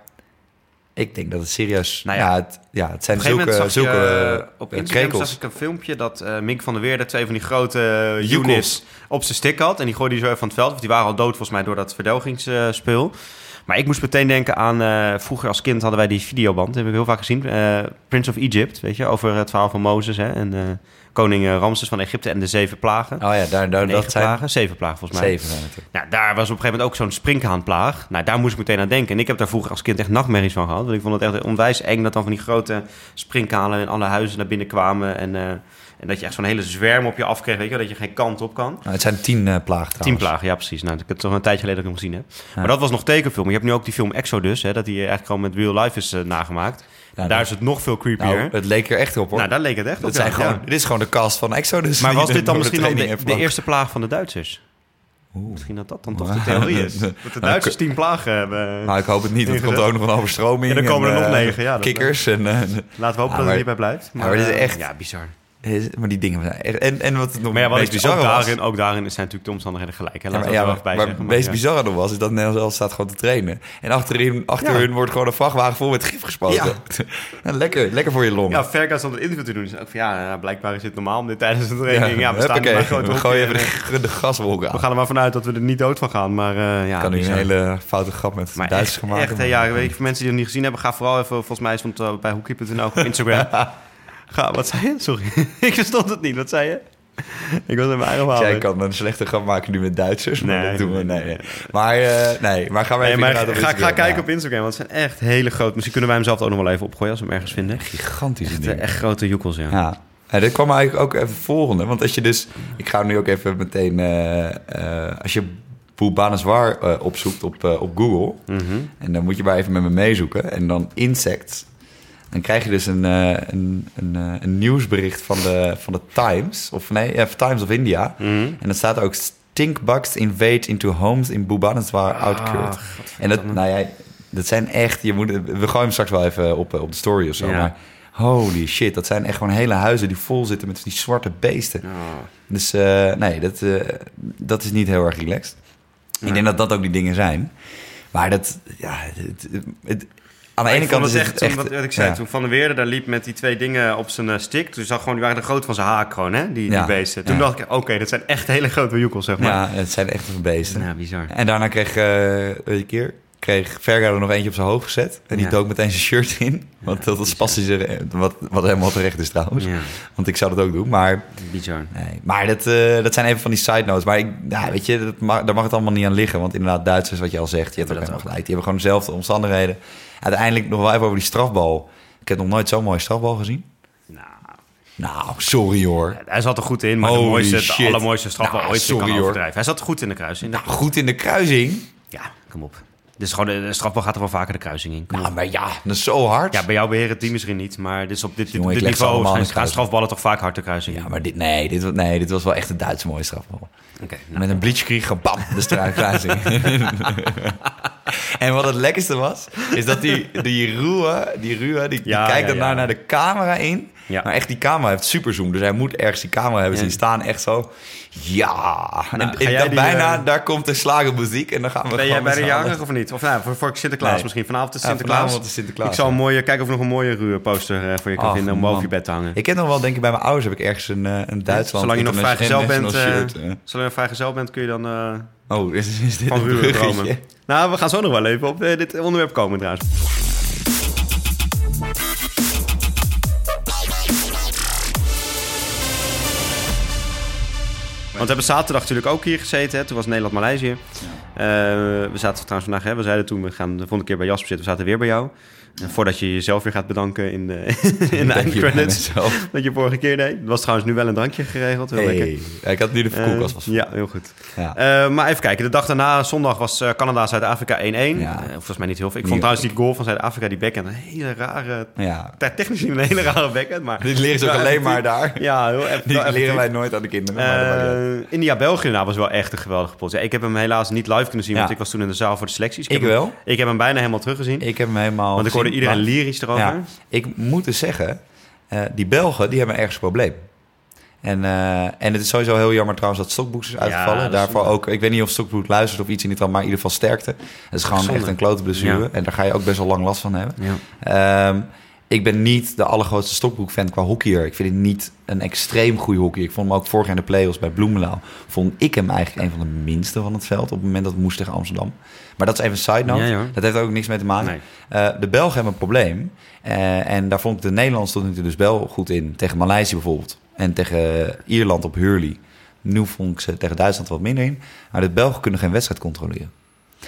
ik denk dat het serieus... Nou ja. ja, het, ja, het zijn Op zulke, zag zulke je, eh, op eh, Instagram krekels. zag ik een filmpje dat eh Mink van der Weerde twee van die grote uh, units op zijn stick had. En die gooide hij zo even van het veld. Want die waren al dood volgens mij door dat verdelgingsspul. maar ik moest meteen denken aan... vroeger als kind hadden wij die videoband. Dat heb ik heel vaak gezien. Prince of Egypt, weet je. Over het verhaal van Mozes hè, en koning eh, Ramses van Egypte en de zeven plagen. Oh ja, daar, daar, dat zijn plagen? Zeven plagen volgens mij. zeven zijn het. Nou, daar was op een gegeven moment ook zo'n sprinkhaanplaag. Nou, daar moest ik meteen aan denken. En ik heb daar vroeger als kind echt nachtmerries van gehad. Want ik vond het echt onwijs eng dat dan van die grote sprinkhanen in alle huizen naar binnen kwamen. En, eh, en dat je echt zo'n hele zwerm op je afkreeg, weet je dat je geen kant op kan. Nou, het zijn tien eh plagen trouwens. Tien plagen, ja precies. Nou, ik heb het toch een tijdje geleden dat ik hem gezien heb. Maar dat was nog tekenfilm. Je hebt nu ook die film Exodus, hè, dat die eigenlijk gewoon met real life is nagemaakt. Ja, daar is het nog veel creepier. Nou, Nou, het leek er echt op hoor. daar leek het echt op. het zijn gewoon. Dit is gewoon de cast van Exodus. Maar [laughs] was dit dan de misschien de, de eerste plaag van de Duitsers? Oeh. Misschien dat dat dan toch de [laughs] theorie is. Dat de Nou, Duitsers tien plagen hebben. Nou, ik hoop het niet. Er komt ook nog een overstroming. Ja, dan komen er en, nog eh, negen, ja, kikkers en... eh, Laten we hopen dat het maar- hierbij blijft. maar dit is eh, echt- Ja, bizar. Maar die dingen zijn echt... En, en wat het nog Maar ja, wat meest bizarre ook was... daarin, ook daarin zijn natuurlijk de omstandigheden gelijk. Hè? Ja, maar, we ja, maar, maar bij zeggen. het meest ja. bizarre nog was, is dat Nederland zelf staat gewoon te trainen. En achterin, achter hun wordt gewoon een vrachtwagen vol met gif gespoten. Ja, [laughs] lekker, lekker voor je long. Ja, Verka stond een interview te doen. Dus ook van, ja, ja, blijkbaar is dit normaal om dit tijdens de training. Ja, we staan Huppakee, maar grote we gooien even en, de, de gaswolk eh, aan. We gaan er maar vanuit dat we er niet dood van gaan. Maar eh ja, kan nu een hele foute grap met maar echt, gemaakt. echt, hè, ja, weet je, voor mensen die het niet gezien hebben, ga vooral even, volgens mij stond het bij hoekkeeper.nl op Instagram. [laughs] ga, wat zei je? Sorry, [laughs] ik verstond het niet. Wat zei je? Ik was in mijn eigen. Jij kan een slechte grap maken nu met Duitsers, maar Nee, dat doen we. nee. Maar, eh, nee, maar gaan Nee, even maar op ga, ga kijken op Instagram, want het zijn echt hele grote. Misschien kunnen wij hem zelf ook nog wel even opgooien als we hem ergens vinden. Gigantische Echt, dingen. eh, echt grote joekels, ja. Ja. Ja, dit kwam eigenlijk ook even volgende. Want als je dus... Ik ga nu ook even meteen... eh, als je Boubaneswar eh opzoekt op, op Google... Mhm. en dan moet je maar even met me meezoeken... en dan insects... dan krijg je dus een, eh, een, een, eh, een nieuwsbericht van de, van de Times... of nee, ja, Times of India... Mhm. en dat staat ook... Stinkbugs invade into homes in Bhubaneswar Ah. En dat, nou ja, dat zijn echt... Je moet, we gooien hem straks wel even op, eh, op de story of zo. Ja. Maar holy shit, dat zijn echt gewoon hele huizen die vol zitten met die zwarte beesten. Ja. Dus eh, nee, dat, eh, dat is niet heel erg relaxed. Ik denk dat dat ook die dingen zijn. Maar dat, ja, het, het- aan de ene kant is het echt, wat, wat ik zei, ja. toen Van der Weerde daar liep met die twee dingen op zijn eh, stick. Toen zag gewoon, die waren de groot van zijn haak gewoon, hè, die, Ja. die beesten. Toen Ja. dacht ik, oké, dat zijn echt hele grote joekels, zeg maar. Ja, het zijn echt een beesten. Ja, bizar. En daarna kreeg, weet je keer, kreeg Verga er nog eentje op zijn hoofd gezet. En die dook meteen zijn shirt in. Want dat was spastische, wat, wat helemaal terecht is trouwens. Want ik zou dat ook doen. Maar, bizar. nee. maar dat, eh, dat zijn even van die side notes. Maar ik, ja, weet je, dat mag, daar mag het allemaal niet aan liggen. Want inderdaad, Duitsers, wat je al zegt, je hebt ook dat helemaal gelijk. Die hebben gewoon dezelfde omstandigheden. Uiteindelijk nog wel even over die strafbal. Ik heb nog nooit zo'n mooie strafbal gezien. Nou, Nou, sorry hoor. hij zat er goed in, maar Holy de, mooiste, de shit. allermooiste strafbal Nou, ooit. sorry, kan hoor. overdrijven. Hij zat goed in de kruising. Nou, goed in de kruising. Ja, kom op. Dus gewoon, de, de strafbal gaat er wel vaker de kruising in. Nou, maar ja, dat is zo hard. Ja, bij jou beheren het team misschien niet, maar dit is op dit, Jongen, niveau de gaan kruising. strafballen toch vaak hard de kruising in. Ja, maar dit, nee, dit, was- nee, dit was wel echt een Duitse mooie strafbal. Oké, nou. Met een blitzkrieg, bam, de struikruising. [laughs] [laughs] en wat het lekkerste was, is dat die, die die, Ruhe, die, die Ja, kijkt daarna ja. naar de camera in. Ja. Maar echt, die camera heeft superzoom. Dus hij moet ergens die camera hebben zien staan. Echt zo, ja. en ik dacht die, bijna, eh, daar komt de slagermuziek. En dan gaan we Ben jij bij de jarig of niet? Of nou, voor, voor Sinterklaas Nee. misschien. Vanavond is Ja, Sinterklaas. vanavond is Sinterklaas, Ik zal een mooie, kijken of er nog een mooie ruwe poster eh, voor je kan vinden om boven je bed te hangen. Ik heb nog wel, denk ik, bij mijn ouders heb ik ergens een, een Duitsland Zolang je nog vrijgezel bent, shirt, zolang je nog vrijgezel bent, kun je dan eh, Oh, is, is dit van een. Nou, we gaan zo nog wel even op dit onderwerp komen trouwens. We hebben zaterdag natuurlijk ook hier gezeten. Hè. Toen was Nederland-Maleisië. Eh, we zaten trouwens vandaag, hè, we zeiden toen, we gaan de volgende keer bij Jasper zitten. We zaten weer bij jou. En voordat je jezelf weer gaat bedanken in de, [laughs] in de eindcredits. Dat [laughs] je vorige keer deed. Er was trouwens nu wel een drankje geregeld. Heel. Hey. Ik had nu de Eh, koelkast was ja, heel goed. Ja. Eh, maar even kijken. De dag daarna, zondag, was eh, Canada-Zuid-Afrika 1-1. Ja. Eh, volgens mij niet heel veel. Ik vond trouwens die goal van Zuid-Afrika, die backhand, een hele rare... ja. Technisch een hele rare backhand, maar... Dit leren ze ook alleen maar daar. Ja, heel eff- Die leren wij nooit aan de kinderen. Eh, India-België nou, was wel echt een geweldige pot. Ik heb hem helaas niet live kunnen zien, want ik was toen in de zaal voor de selecties. Ik wel. ik heb hem bijna helemaal teruggezien. Ik heb hem helemaal iedereen maar- lyrisch erover. Ja, ik moet dus zeggen, eh, die Belgen die hebben ergens een probleem. En, eh, en het is sowieso heel jammer trouwens dat Stokbroeks is uitgevallen. Daarvoor ook, ik weet niet of Stokbroek luistert of iets in ieder geval, maar in ieder geval sterkte. Het is gewoon Zonde. echt een klote blessure. Ja. En daar ga je ook best wel lang last van hebben. Ja. Ehm, ik ben niet de allergrootste Stokbroek-fan qua hockeyer. Ik vind hem niet een extreem goede hockeyer. Ik vond hem ook vorig jaar in de play-offs bij Bloemendaal. Vond ik hem eigenlijk een van de minste van het veld... op het moment dat het moest tegen Amsterdam. Maar dat is even een side note. Ja, dat heeft ook niks mee te maken. Nee. Eh, de Belgen hebben een probleem. Eh, en daar vond ik de Nederlanders tot nu toe dus wel goed in. Tegen Maleisië bijvoorbeeld. En tegen Ierland op Hurley. Nu vond ik ze tegen Duitsland wat minder in. Maar de Belgen kunnen geen wedstrijd controleren.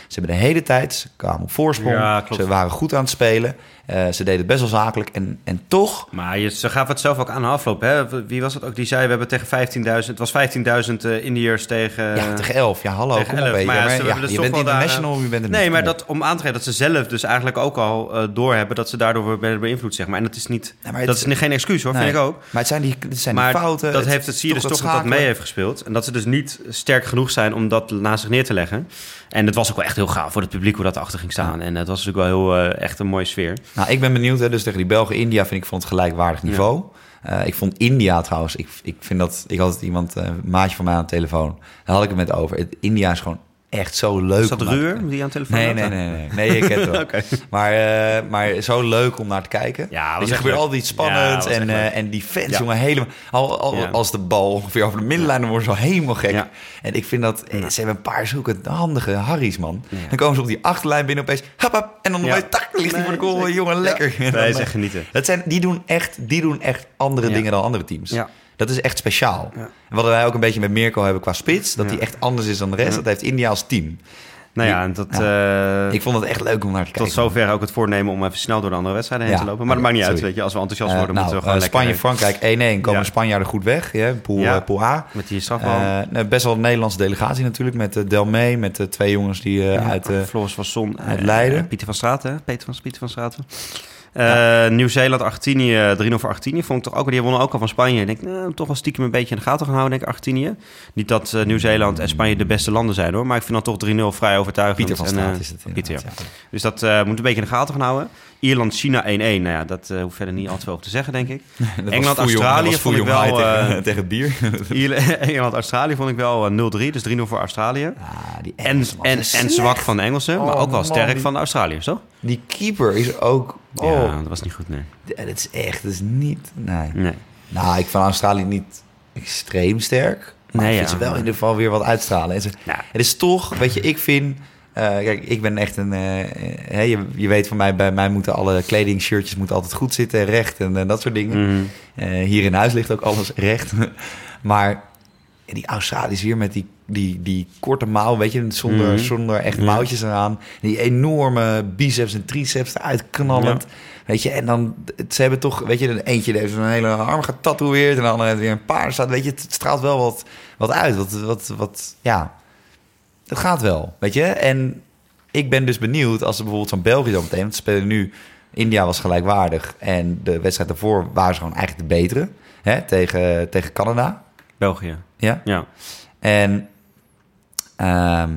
Ze hebben de hele tijd, ze kwamen op voorsprong. Ja, ze waren goed aan het spelen. Eh, ze deden het best wel zakelijk. En, en toch, Maar je, ze gaven het zelf ook aan de afloop. Hè? Wie was het ook? Die zei, we hebben tegen 15.000... Het was 15.000 eh Indiërs tegen... ja, tegen 11. Ja, hallo, kom op. 11. weet je. Maar ja, Maar ze ja, hebben dus je bent daar, international, je bent Nee, maar dat, om aan te geven dat ze zelf dus eigenlijk ook al eh, doorhebben... dat ze daardoor werden beïnvloed, zeg maar. En dat is, niet, Ja, maar het- dat is geen excuus, hoor, Nee. vind ik ook. Maar het zijn die, het zijn Maar die fouten. dat heeft het, zie je dus toch dat dat mee heeft gespeeld. En dat ze dus niet sterk genoeg zijn om dat naast zich neer te leggen. En het was ook wel echt heel gaaf voor het publiek hoe dat achter ging staan. En het was natuurlijk wel heel, eh, echt een mooie sfeer. Nou, ik ben benieuwd. Hè, dus tegen die Belgen, India vind ik van het gelijkwaardig niveau. Eh, ik vond India trouwens. Ik, ik vind dat. Ik had iemand, eh, een maatje van mij aan de telefoon. Daar had ik het met over. Het, India is gewoon echt zo leuk. Is dat Ruur die aan de telefoon Nee, nee, nee, nee. Nee, ik ken het [laughs] wel. Maar, eh, maar zo leuk om naar te kijken. Ja, dus er gebeurt leuk. altijd iets spannends. en, eh, en die fans, Ja. jongen, helemaal... Al, al- Ja. Als de bal ongeveer over de middenlijn, dan worden ze al helemaal gek. En ik vind dat... eh, Ze hebben een paar zulke handige harries, man. Dan komen ze op die achterlijn binnen opeens... Hap, hap, en dan opeens, tak, ligt hij voor de goal. Jongen, lekker. Dan, Nee, [laughs] echt genieten. dat zijn, die, doen echt, die doen echt andere dingen dan andere teams. Ja. Dat is echt speciaal. Ja. Wat wij ook een beetje met Mirko hebben qua spits... dat die echt anders is dan de rest. Dat heeft India als team. Nou ja, en dat, eh, Ik vond het echt leuk om naar te kijken. tot zover ook het voornemen om even snel door de andere wedstrijden heen Ja. te lopen. Maar dat maakt niet uit, weet je. Als we enthousiast Eh, worden, nou, moeten we gewoon lekker... Spanje-Frankrijk 1-1 komen Ja. de Spanjaarden goed weg. Ja, pool, Ja. pool A. Met die strafbal. Nou, best wel een Nederlandse delegatie natuurlijk. Met uh, Delmee, met de twee jongens die uit... Floris van Son. uit Leiden. Pieter van Straten. Peter van, Pieter van Straten. Eh, Nieuw-Zeeland, Argentinië, 3-0 voor Argentinië. Vond ik toch ook, die wonnen ook al van Spanje. Ik denk, nou, toch wel stiekem een beetje in de gaten gaan houden, denk ik, Argentinië. Niet dat eh, Nieuw-Zeeland en Spanje de beste landen zijn, hoor. Maar ik vind dan toch 3-0 vrij overtuigend. Pieter van En, eh, is het Pieter, ja. Dus dat moet een beetje in de gaten gaan houden. Ierland, China 1-1. Nou ja, dat eh hoeft verder niet al te veel over te zeggen, denk ik. [laughs] Dat was Engeland, Fouyong- Australië dat was vond ik wel, tegen, eh, tegen het bier. [laughs] Ierland, [laughs] Engeland, Australië vond ik wel eh, 0-3. Dus 3-0 voor Australië. Ja, die En, zwak van de Engelsen, maar Oh, ook wel sterk die- van de Australiërs, toch? Die keeper is ook... Oh, Ja, dat was niet goed, nee. dat is echt... Dat is niet... Nee. Nee. Nou, ik vind Australië niet extreem sterk. Maar Nee, ik vind ja. ze wel in ieder geval weer wat uitstralen. En ze, Ja. Het is toch, weet je, ik vind... eh, kijk, ik ben echt een... eh, hè, je, je weet van mij, bij mij moeten alle kleding, shirtjes moeten altijd goed zitten, recht en, eh, dat soort dingen. Mhm. Hier in huis ligt ook alles recht. [laughs] maar die Australiërs hier met die, die, die korte mouw, weet je, zonder, Mhm. zonder echt mouwtjes eraan. Die enorme biceps en triceps eruit knallend. Weet je, en dan, ze hebben toch, weet je, een eentje heeft een hele arm getatoeëerd en de andere heeft weer een paard staat. Weet je, het straalt wel wat, wat uit. Wat, wat, wat, ja, het gaat wel, weet je. En ik ben dus benieuwd als er bijvoorbeeld zo'n België zo meteen, want ze spelen nu, India was gelijkwaardig en de wedstrijd daarvoor waren ze gewoon eigenlijk de betere, hè, tegen, tegen Canada. België. Ja. Ja. En ehm,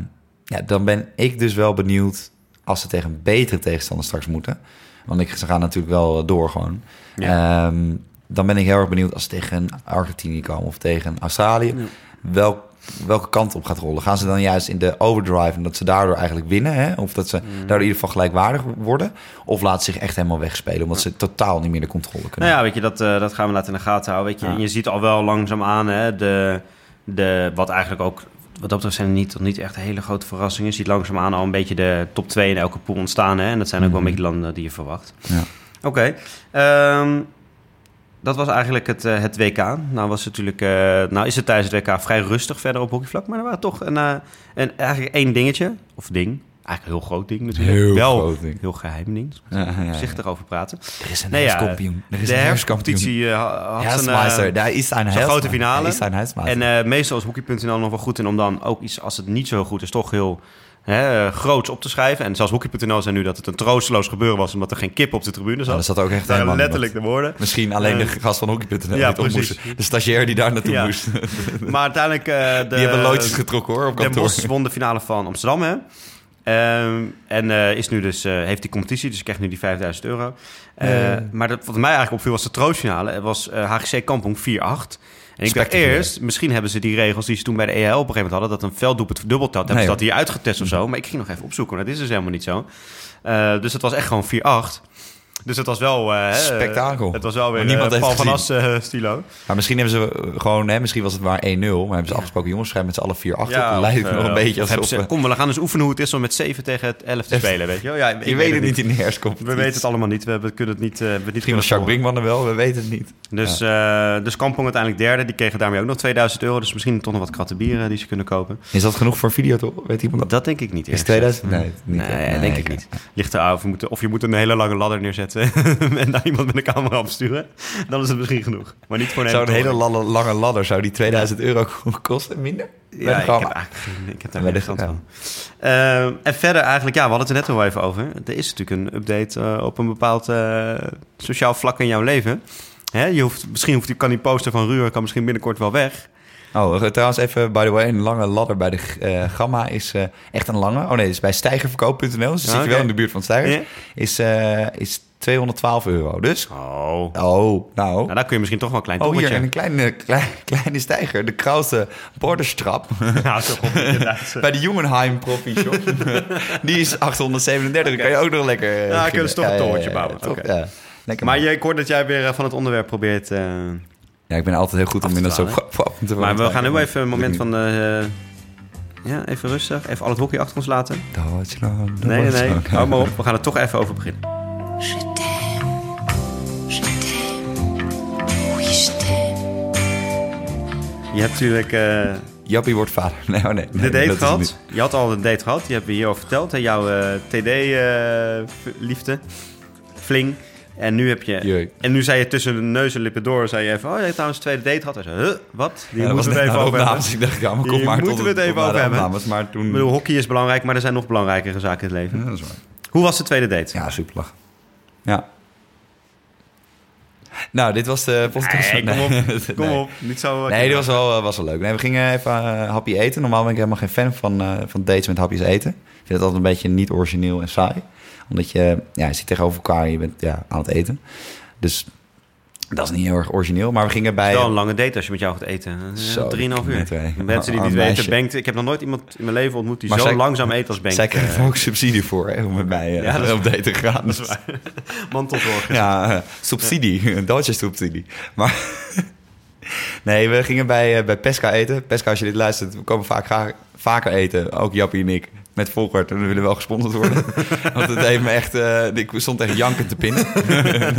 ja, dan ben ik dus wel benieuwd als ze tegen een betere tegenstander straks moeten. Want ik, ze gaan natuurlijk wel door gewoon. Ehm, dan ben ik heel erg benieuwd als ze tegen Argentinië komen of tegen Australië. Ja. Welk, welke kant op gaat rollen. Gaan ze dan juist in de overdrive en dat ze daardoor eigenlijk winnen? Hè? Of dat ze Mm. daardoor in ieder geval gelijkwaardig worden? Of laat ze zich echt helemaal wegspelen omdat ze totaal niet meer de controle kunnen? Nou ja, weet je, dat, eh, dat gaan we laten in de gaten houden. Weet je. Ja. En je ziet al wel langzaam aan, hè, de, de, wat eigenlijk ook... Wat dat betreft zijn er niet, niet echt hele grote verrassingen. Je ziet langzaam aan al een beetje de top 2 in elke pool ontstaan. Hè? En dat zijn ook wel een Mhm. beetje landen die je verwacht. Ja. Oké. ehm, dat was eigenlijk het, eh, het WK. Nou, was natuurlijk, eh, nou is het tijdens het WK vrij rustig verder op hockeyvlak. Maar er waren toch een, eh, een, eigenlijk één dingetje, of ding. Eigenlijk een heel groot ding natuurlijk. Heel Wel groot ding. heel geheim ding. Ja, ja, ja. Voorzichtig over praten. Er is een Nee, herfstkampioen. Er is de een herfstcompetitie had Herfstmeister, daar is een grote finale. Daar is een. En meestal is hockey.nl nog wel goed in om dan ook iets, als het niet zo goed is, toch heel hè, groots op te schrijven. En zelfs hockey.nl zei nu dat het een troosteloos gebeuren was, omdat er geen kip op de tribune Ja, zat. dat zat ook echt waren helemaal letterlijk de woorden. Misschien alleen de Eh, gast van hockey.nl ja, die moest. De stagiair die daar naartoe Ja. moest. [laughs] Maar uiteindelijk... eh, de, die hebben loodjes getrokken hoor, op Den kantoor. Bosch won de finale van Amsterdam, hè? Ehm, en eh, is nu dus, heeft die competitie, dus krijgt nu die 5000 euro. Maar dat, wat mij eigenlijk opviel was de troostfinale. Het was HGC Kampong 4-8. En ik dacht eerst, misschien hebben ze die regels die ze toen bij de EHL op een gegeven moment hadden... dat een velddoelpunt verdubbeld had. Hebben Nee, ze dat hier uitgetest of zo? Maar ik ging nog even opzoeken, maar dat is dus helemaal niet zo. Eh, dus het was echt gewoon 4-8. Dus het was wel... eh, hè, Spektakel. Het was wel weer Maar niemand eh, heeft Paul van. As eh, stilo. Maar misschien hebben ze gewoon, hè, misschien was het maar 1-0. Maar hebben ze afgesproken, jongens, schrijf met z'n allen 4 achter. Ja, dan lijkt of, het nog een beetje of alsof... ze- Kom, we gaan eens oefenen hoe het is om met 7 tegen het 11 te spelen, weet je wel? Ja, ik je weet het niet in de herfstkomt. We weten het allemaal niet. We hebben- kunnen het niet. eh, we niet Misschien was Jacques Brinkman er wel, we weten het niet. Dus, eh dus Kampong uiteindelijk derde. Die kregen daarmee ook nog 2000 euro. Dus misschien toch nog wat kratten bieren die ze kunnen kopen. Is dat genoeg voor een video toch? Weet iemand dat? Dat denk ik niet. Is eerlijk 2000? gezegd. Nee, niet, Nee, denk ik niet. Ligt er moeten, of je moet een hele lange ladder neerzetten [laughs] en daar iemand met een camera op sturen. Dan is het misschien genoeg. Maar niet voor een hele lange, lange ladder, zou die 2000 euro kosten? Minder? Ja, ik heb ik heb daar de verstand van. Eh, en verder eigenlijk, ja, we hadden het er net al even over. Er is natuurlijk een update eh, op een bepaald eh, sociaal vlak in jouw leven. Hè, je hoeft, misschien hoeft die, kan die poster van Ruur kan misschien binnenkort wel weg. Oh, eh, trouwens even, by the way, een lange ladder bij de Gamma is echt een lange. Oh nee, is bij stijgerverkoop.nl, dus Ja, zit je wel in de buurt van Stijgers. Is, is 212 euro. Dus, Oh. oh, nou. Nou, daar kun je misschien toch wel een klein Oh, hier, tommetje. en een kleine, [laughs] kleine, kleine stijger. De Krause Borderstrap. [laughs] Ja, zo inderdaad. [laughs] Bij de Jungenheim Profi Shop. Die is 837. Dan kan je ook nog lekker... eh, Ja, kunnen ze toch een torentje bouwen. Ja. Lekker Maar je, ik hoor dat jij weer eh, van het onderwerp probeert... eh, Ja, ik ben altijd heel goed om in dat zo... te maar we gaan nu even een moment van... ja, even rustig. Even al het hockey achter ons laten. Duitsland, Nee, nee, nee. Duitsland. Hou maar op. We gaan er toch even over beginnen. Je t'aime, je t'aime, oui je t'aime. Je hebt natuurlijk... eh, Jappie wordt vader. [laughs] Nee, oh nee. nee de date gehad. Je had al een date gehad. Die hebben we hierover verteld. Hè? Jouw eh, TD-liefde. Fling. En nu heb je... En nu zei je tussen de neus en lippen door... zei je even... Oh, je hebt trouwens een tweede date gehad. Hij zei... Huh, wat? Die Ja, dat moeten was we even over hebben. Ik dacht, ja, maar kom maar moeten tot we het even over hebben. opnames, maar toen... Ik bedoel, hockey is belangrijk... maar er zijn nog belangrijkere zaken in het leven. Ja, dat is waar. Hoe was de tweede date? Ja, super lach. Ja. Nou, dit was de podcast. Nee, kom op. Nee. Kom op. Niet zo... Nee, dit was wel, eh, was wel leuk. Nee, we gingen even eh, hapje eten. Normaal ben ik helemaal geen fan van, eh, van dates met hapjes eten. Ik vind het altijd een beetje niet origineel en saai. Omdat je, ja, je zit tegenover elkaar en je bent ja, aan het eten. Dus dat is niet heel erg origineel. Maar we gingen bij... wel een lange date als je met jou gaat eten. Zo, Drieënhalf uur. Mensen die niet meisje. weten, Bengt... Ik heb nog nooit iemand in mijn leven ontmoet die Maar zo zij- langzaam eet als Bengt. Zij krijgt Eh, er ook subsidie voor hè, om met mij eh, Ja, is op date te gaan. dat is waar. [laughs] Mantelzorg. Ja, eh, subsidie. Een [laughs] Duitse subsidie. Maar [laughs] nee, we gingen bij, eh, bij Pesca eten. Pesca, als je dit luistert, we komen vaak graag, vaker eten. Ook Jappie en ik. Met Volkert. En we willen wel gesponsord worden. [laughs] Want het heeft me echt... eh, ik stond echt jankend te pinnen.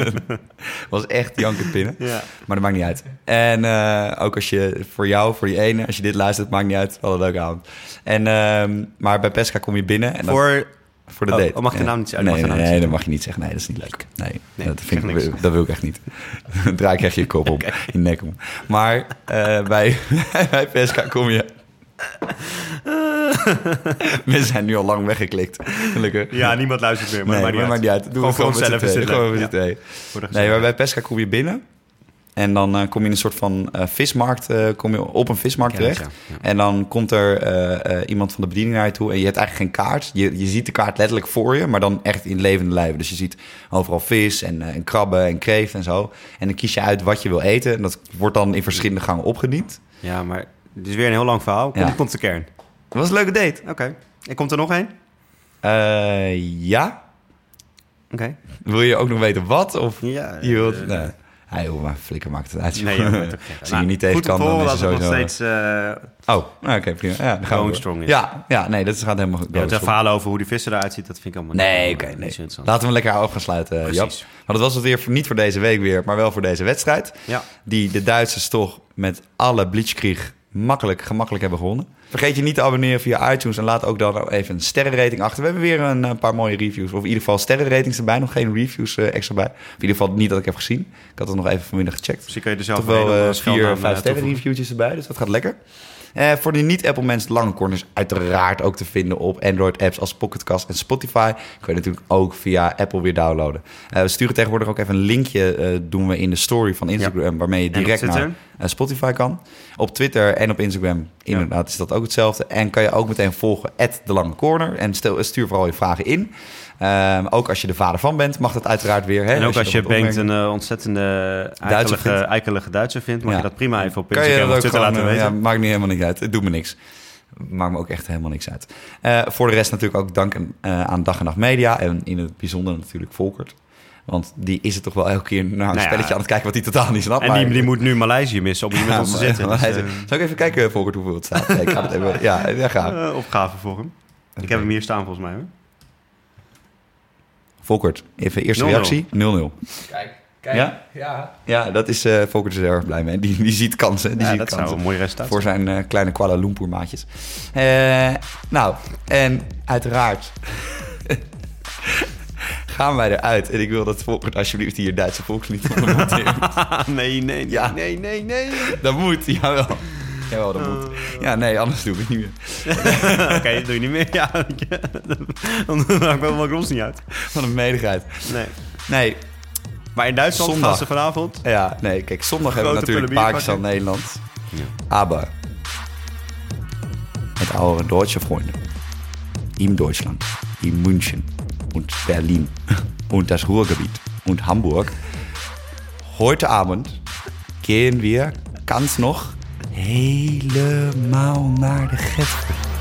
[laughs] was echt jankend pinnen. Ja. Maar dat maakt niet uit. En eh, ook als je voor jou, voor die ene, als je dit luistert, maakt niet uit. Wel een leuke avond. En, ehm, maar bij Pesca kom je binnen. En dan- Voor... voor de Oh, date. oh, mag je naam niet zeggen? Nee, nee, dat mag je niet zeggen. Nee, dat is niet leuk. Nee, Nee, dat, vind ik, niks. dat wil ik echt niet. [laughs] Draai ik echt je kop op, in je nek om. Maar eh, bij, bij Pesca kom je... [laughs] We zijn nu al lang weggeklikt, gelukkig. Ja, niemand luistert meer, maar nee, maar maakt niet uit. Doe Gewoon het gewoon met Nee, maar bij Pesca kom je binnen. En dan eh, kom je in een soort van eh, vismarkt, eh, kom je op een vismarkt terecht. ja. Ja. En dan komt er eh, eh, iemand van de bediening naar je toe. En je hebt eigenlijk geen kaart. Je, je ziet de kaart letterlijk voor je, maar dan echt in levende lijven. Dus je ziet overal vis en, eh, en krabben en kreeft en zo. En dan kies je uit wat je wil eten. En dat wordt dan in verschillende gangen opgediend. Ja, maar het is weer een heel lang verhaal. Kom, Ja. komt de kern. Was een leuke date. Oké. En komt er nog één? Eh, ja. Oké. Wil je ook nog weten wat? Of Ja. je wilt... eh, nee. Hij, joh, maar flikker maakt het uit. Nee, joh, ook. Als je niet tegen goed kan, dan is het dat het sowieso... nog steeds... eh, Oh, nou, oké, prima. Ja, dan gaan we Going door. strong is. Ja, ja, nee, dat gaat helemaal ja, going het verhaal over hoe die visser eruit ziet, dat vind ik allemaal Nee, oké, niet nee. Laten we lekker af gaan sluiten. Jap. Maar dat was het weer voor, niet voor deze week weer, maar wel voor deze wedstrijd. Ja. Die de Duitsers toch met alle Blitzkrieg makkelijk, gemakkelijk hebben gewonnen. Vergeet je niet te abonneren via iTunes en laat ook dan even een sterrenrating achter. We hebben weer een, eh, paar mooie reviews, of in ieder geval sterrenratings erbij. Nog geen reviews eh, extra bij. Of in ieder geval niet dat ik heb gezien. Ik had het nog even vanmiddag gecheckt. Misschien kun je er zelf Toch wel geld vier, vijf eh, sterren toevoegen. reviewtjes erbij, dus dat gaat lekker. Eh, voor de niet-Apple mensen, de lange corners uiteraard ook te vinden op Android-apps als Pocketcast en Spotify. Kun je natuurlijk ook via Apple weer downloaden. Eh, we sturen tegenwoordig ook even een linkje, eh, doen we in de story van Instagram, waarmee je direct naar Spotify kan. Op Twitter en op Instagram, inderdaad, is dat ook hetzelfde. En kan je ook meteen volgen, de lange corner. En stel, stuur vooral je vragen in. Ehm, ook als je de vader van bent, mag dat uiteraard weer. Hè? En ook als je Bengt een eh, ontzettende eikelige, vindt. eikelige Duitser vindt, mag Ja. je dat prima even op Instagram of Twitter laten eh, weten. Ja, maakt niet helemaal niet uit. Het doet me niks. Maakt me ook echt helemaal niks uit. Eh, voor de rest natuurlijk ook dank aan Dag en Nacht Media. En in het bijzonder natuurlijk Volkert. Want die is het toch wel elke keer naar een Nou ja. spelletje aan het kijken wat hij totaal niet snapt. En die, moet nu Maleisië missen om hier met ons te zitten. Dus, Zal ik even kijken, Volkert, hoeveel het staat? Ik ga het even... Ja, ja ga. eh, opgave voor hem. Ik heb hem hier staan volgens mij hoor. Volkert, even eerste 0-0. reactie. 0-0. Kijk, kijk. Ja? Ja. Ja, dat is eh Volkert is er erg blij mee. Die, die ziet kansen. Die Ja, ziet dat kansen. zou een mooi resultaat Voor zijn eh, kleine Kuala Lumpur maatjes. Eh, nou, en uiteraard [laughs] gaan wij eruit. En ik wil dat Volkert alsjeblieft hier Duitse volkslied van monteren. [laughs] nee, nee, nee, Ja. nee, nee, nee. dat moet, jawel. Jawel, dat moet. Ja, nee, anders doe ik het niet meer. [laughs] Oké, dat doe je niet meer. Ja, [laughs] dan [laughs] maakt wel mijn gros niet uit. Van een medigheid. Nee. Nee, Maar in Duitsland Zondag. gaan ze vanavond. ja, nee, kijk, zondag hebben we natuurlijk Pakistan. Nederland. Ja. Aber mit eure deutsche Freunde in Deutschland, in München und Berlin und das Ruhrgebiet und Hamburg. Heute Abend gehen wir ganz noch helemaal naar de Getver.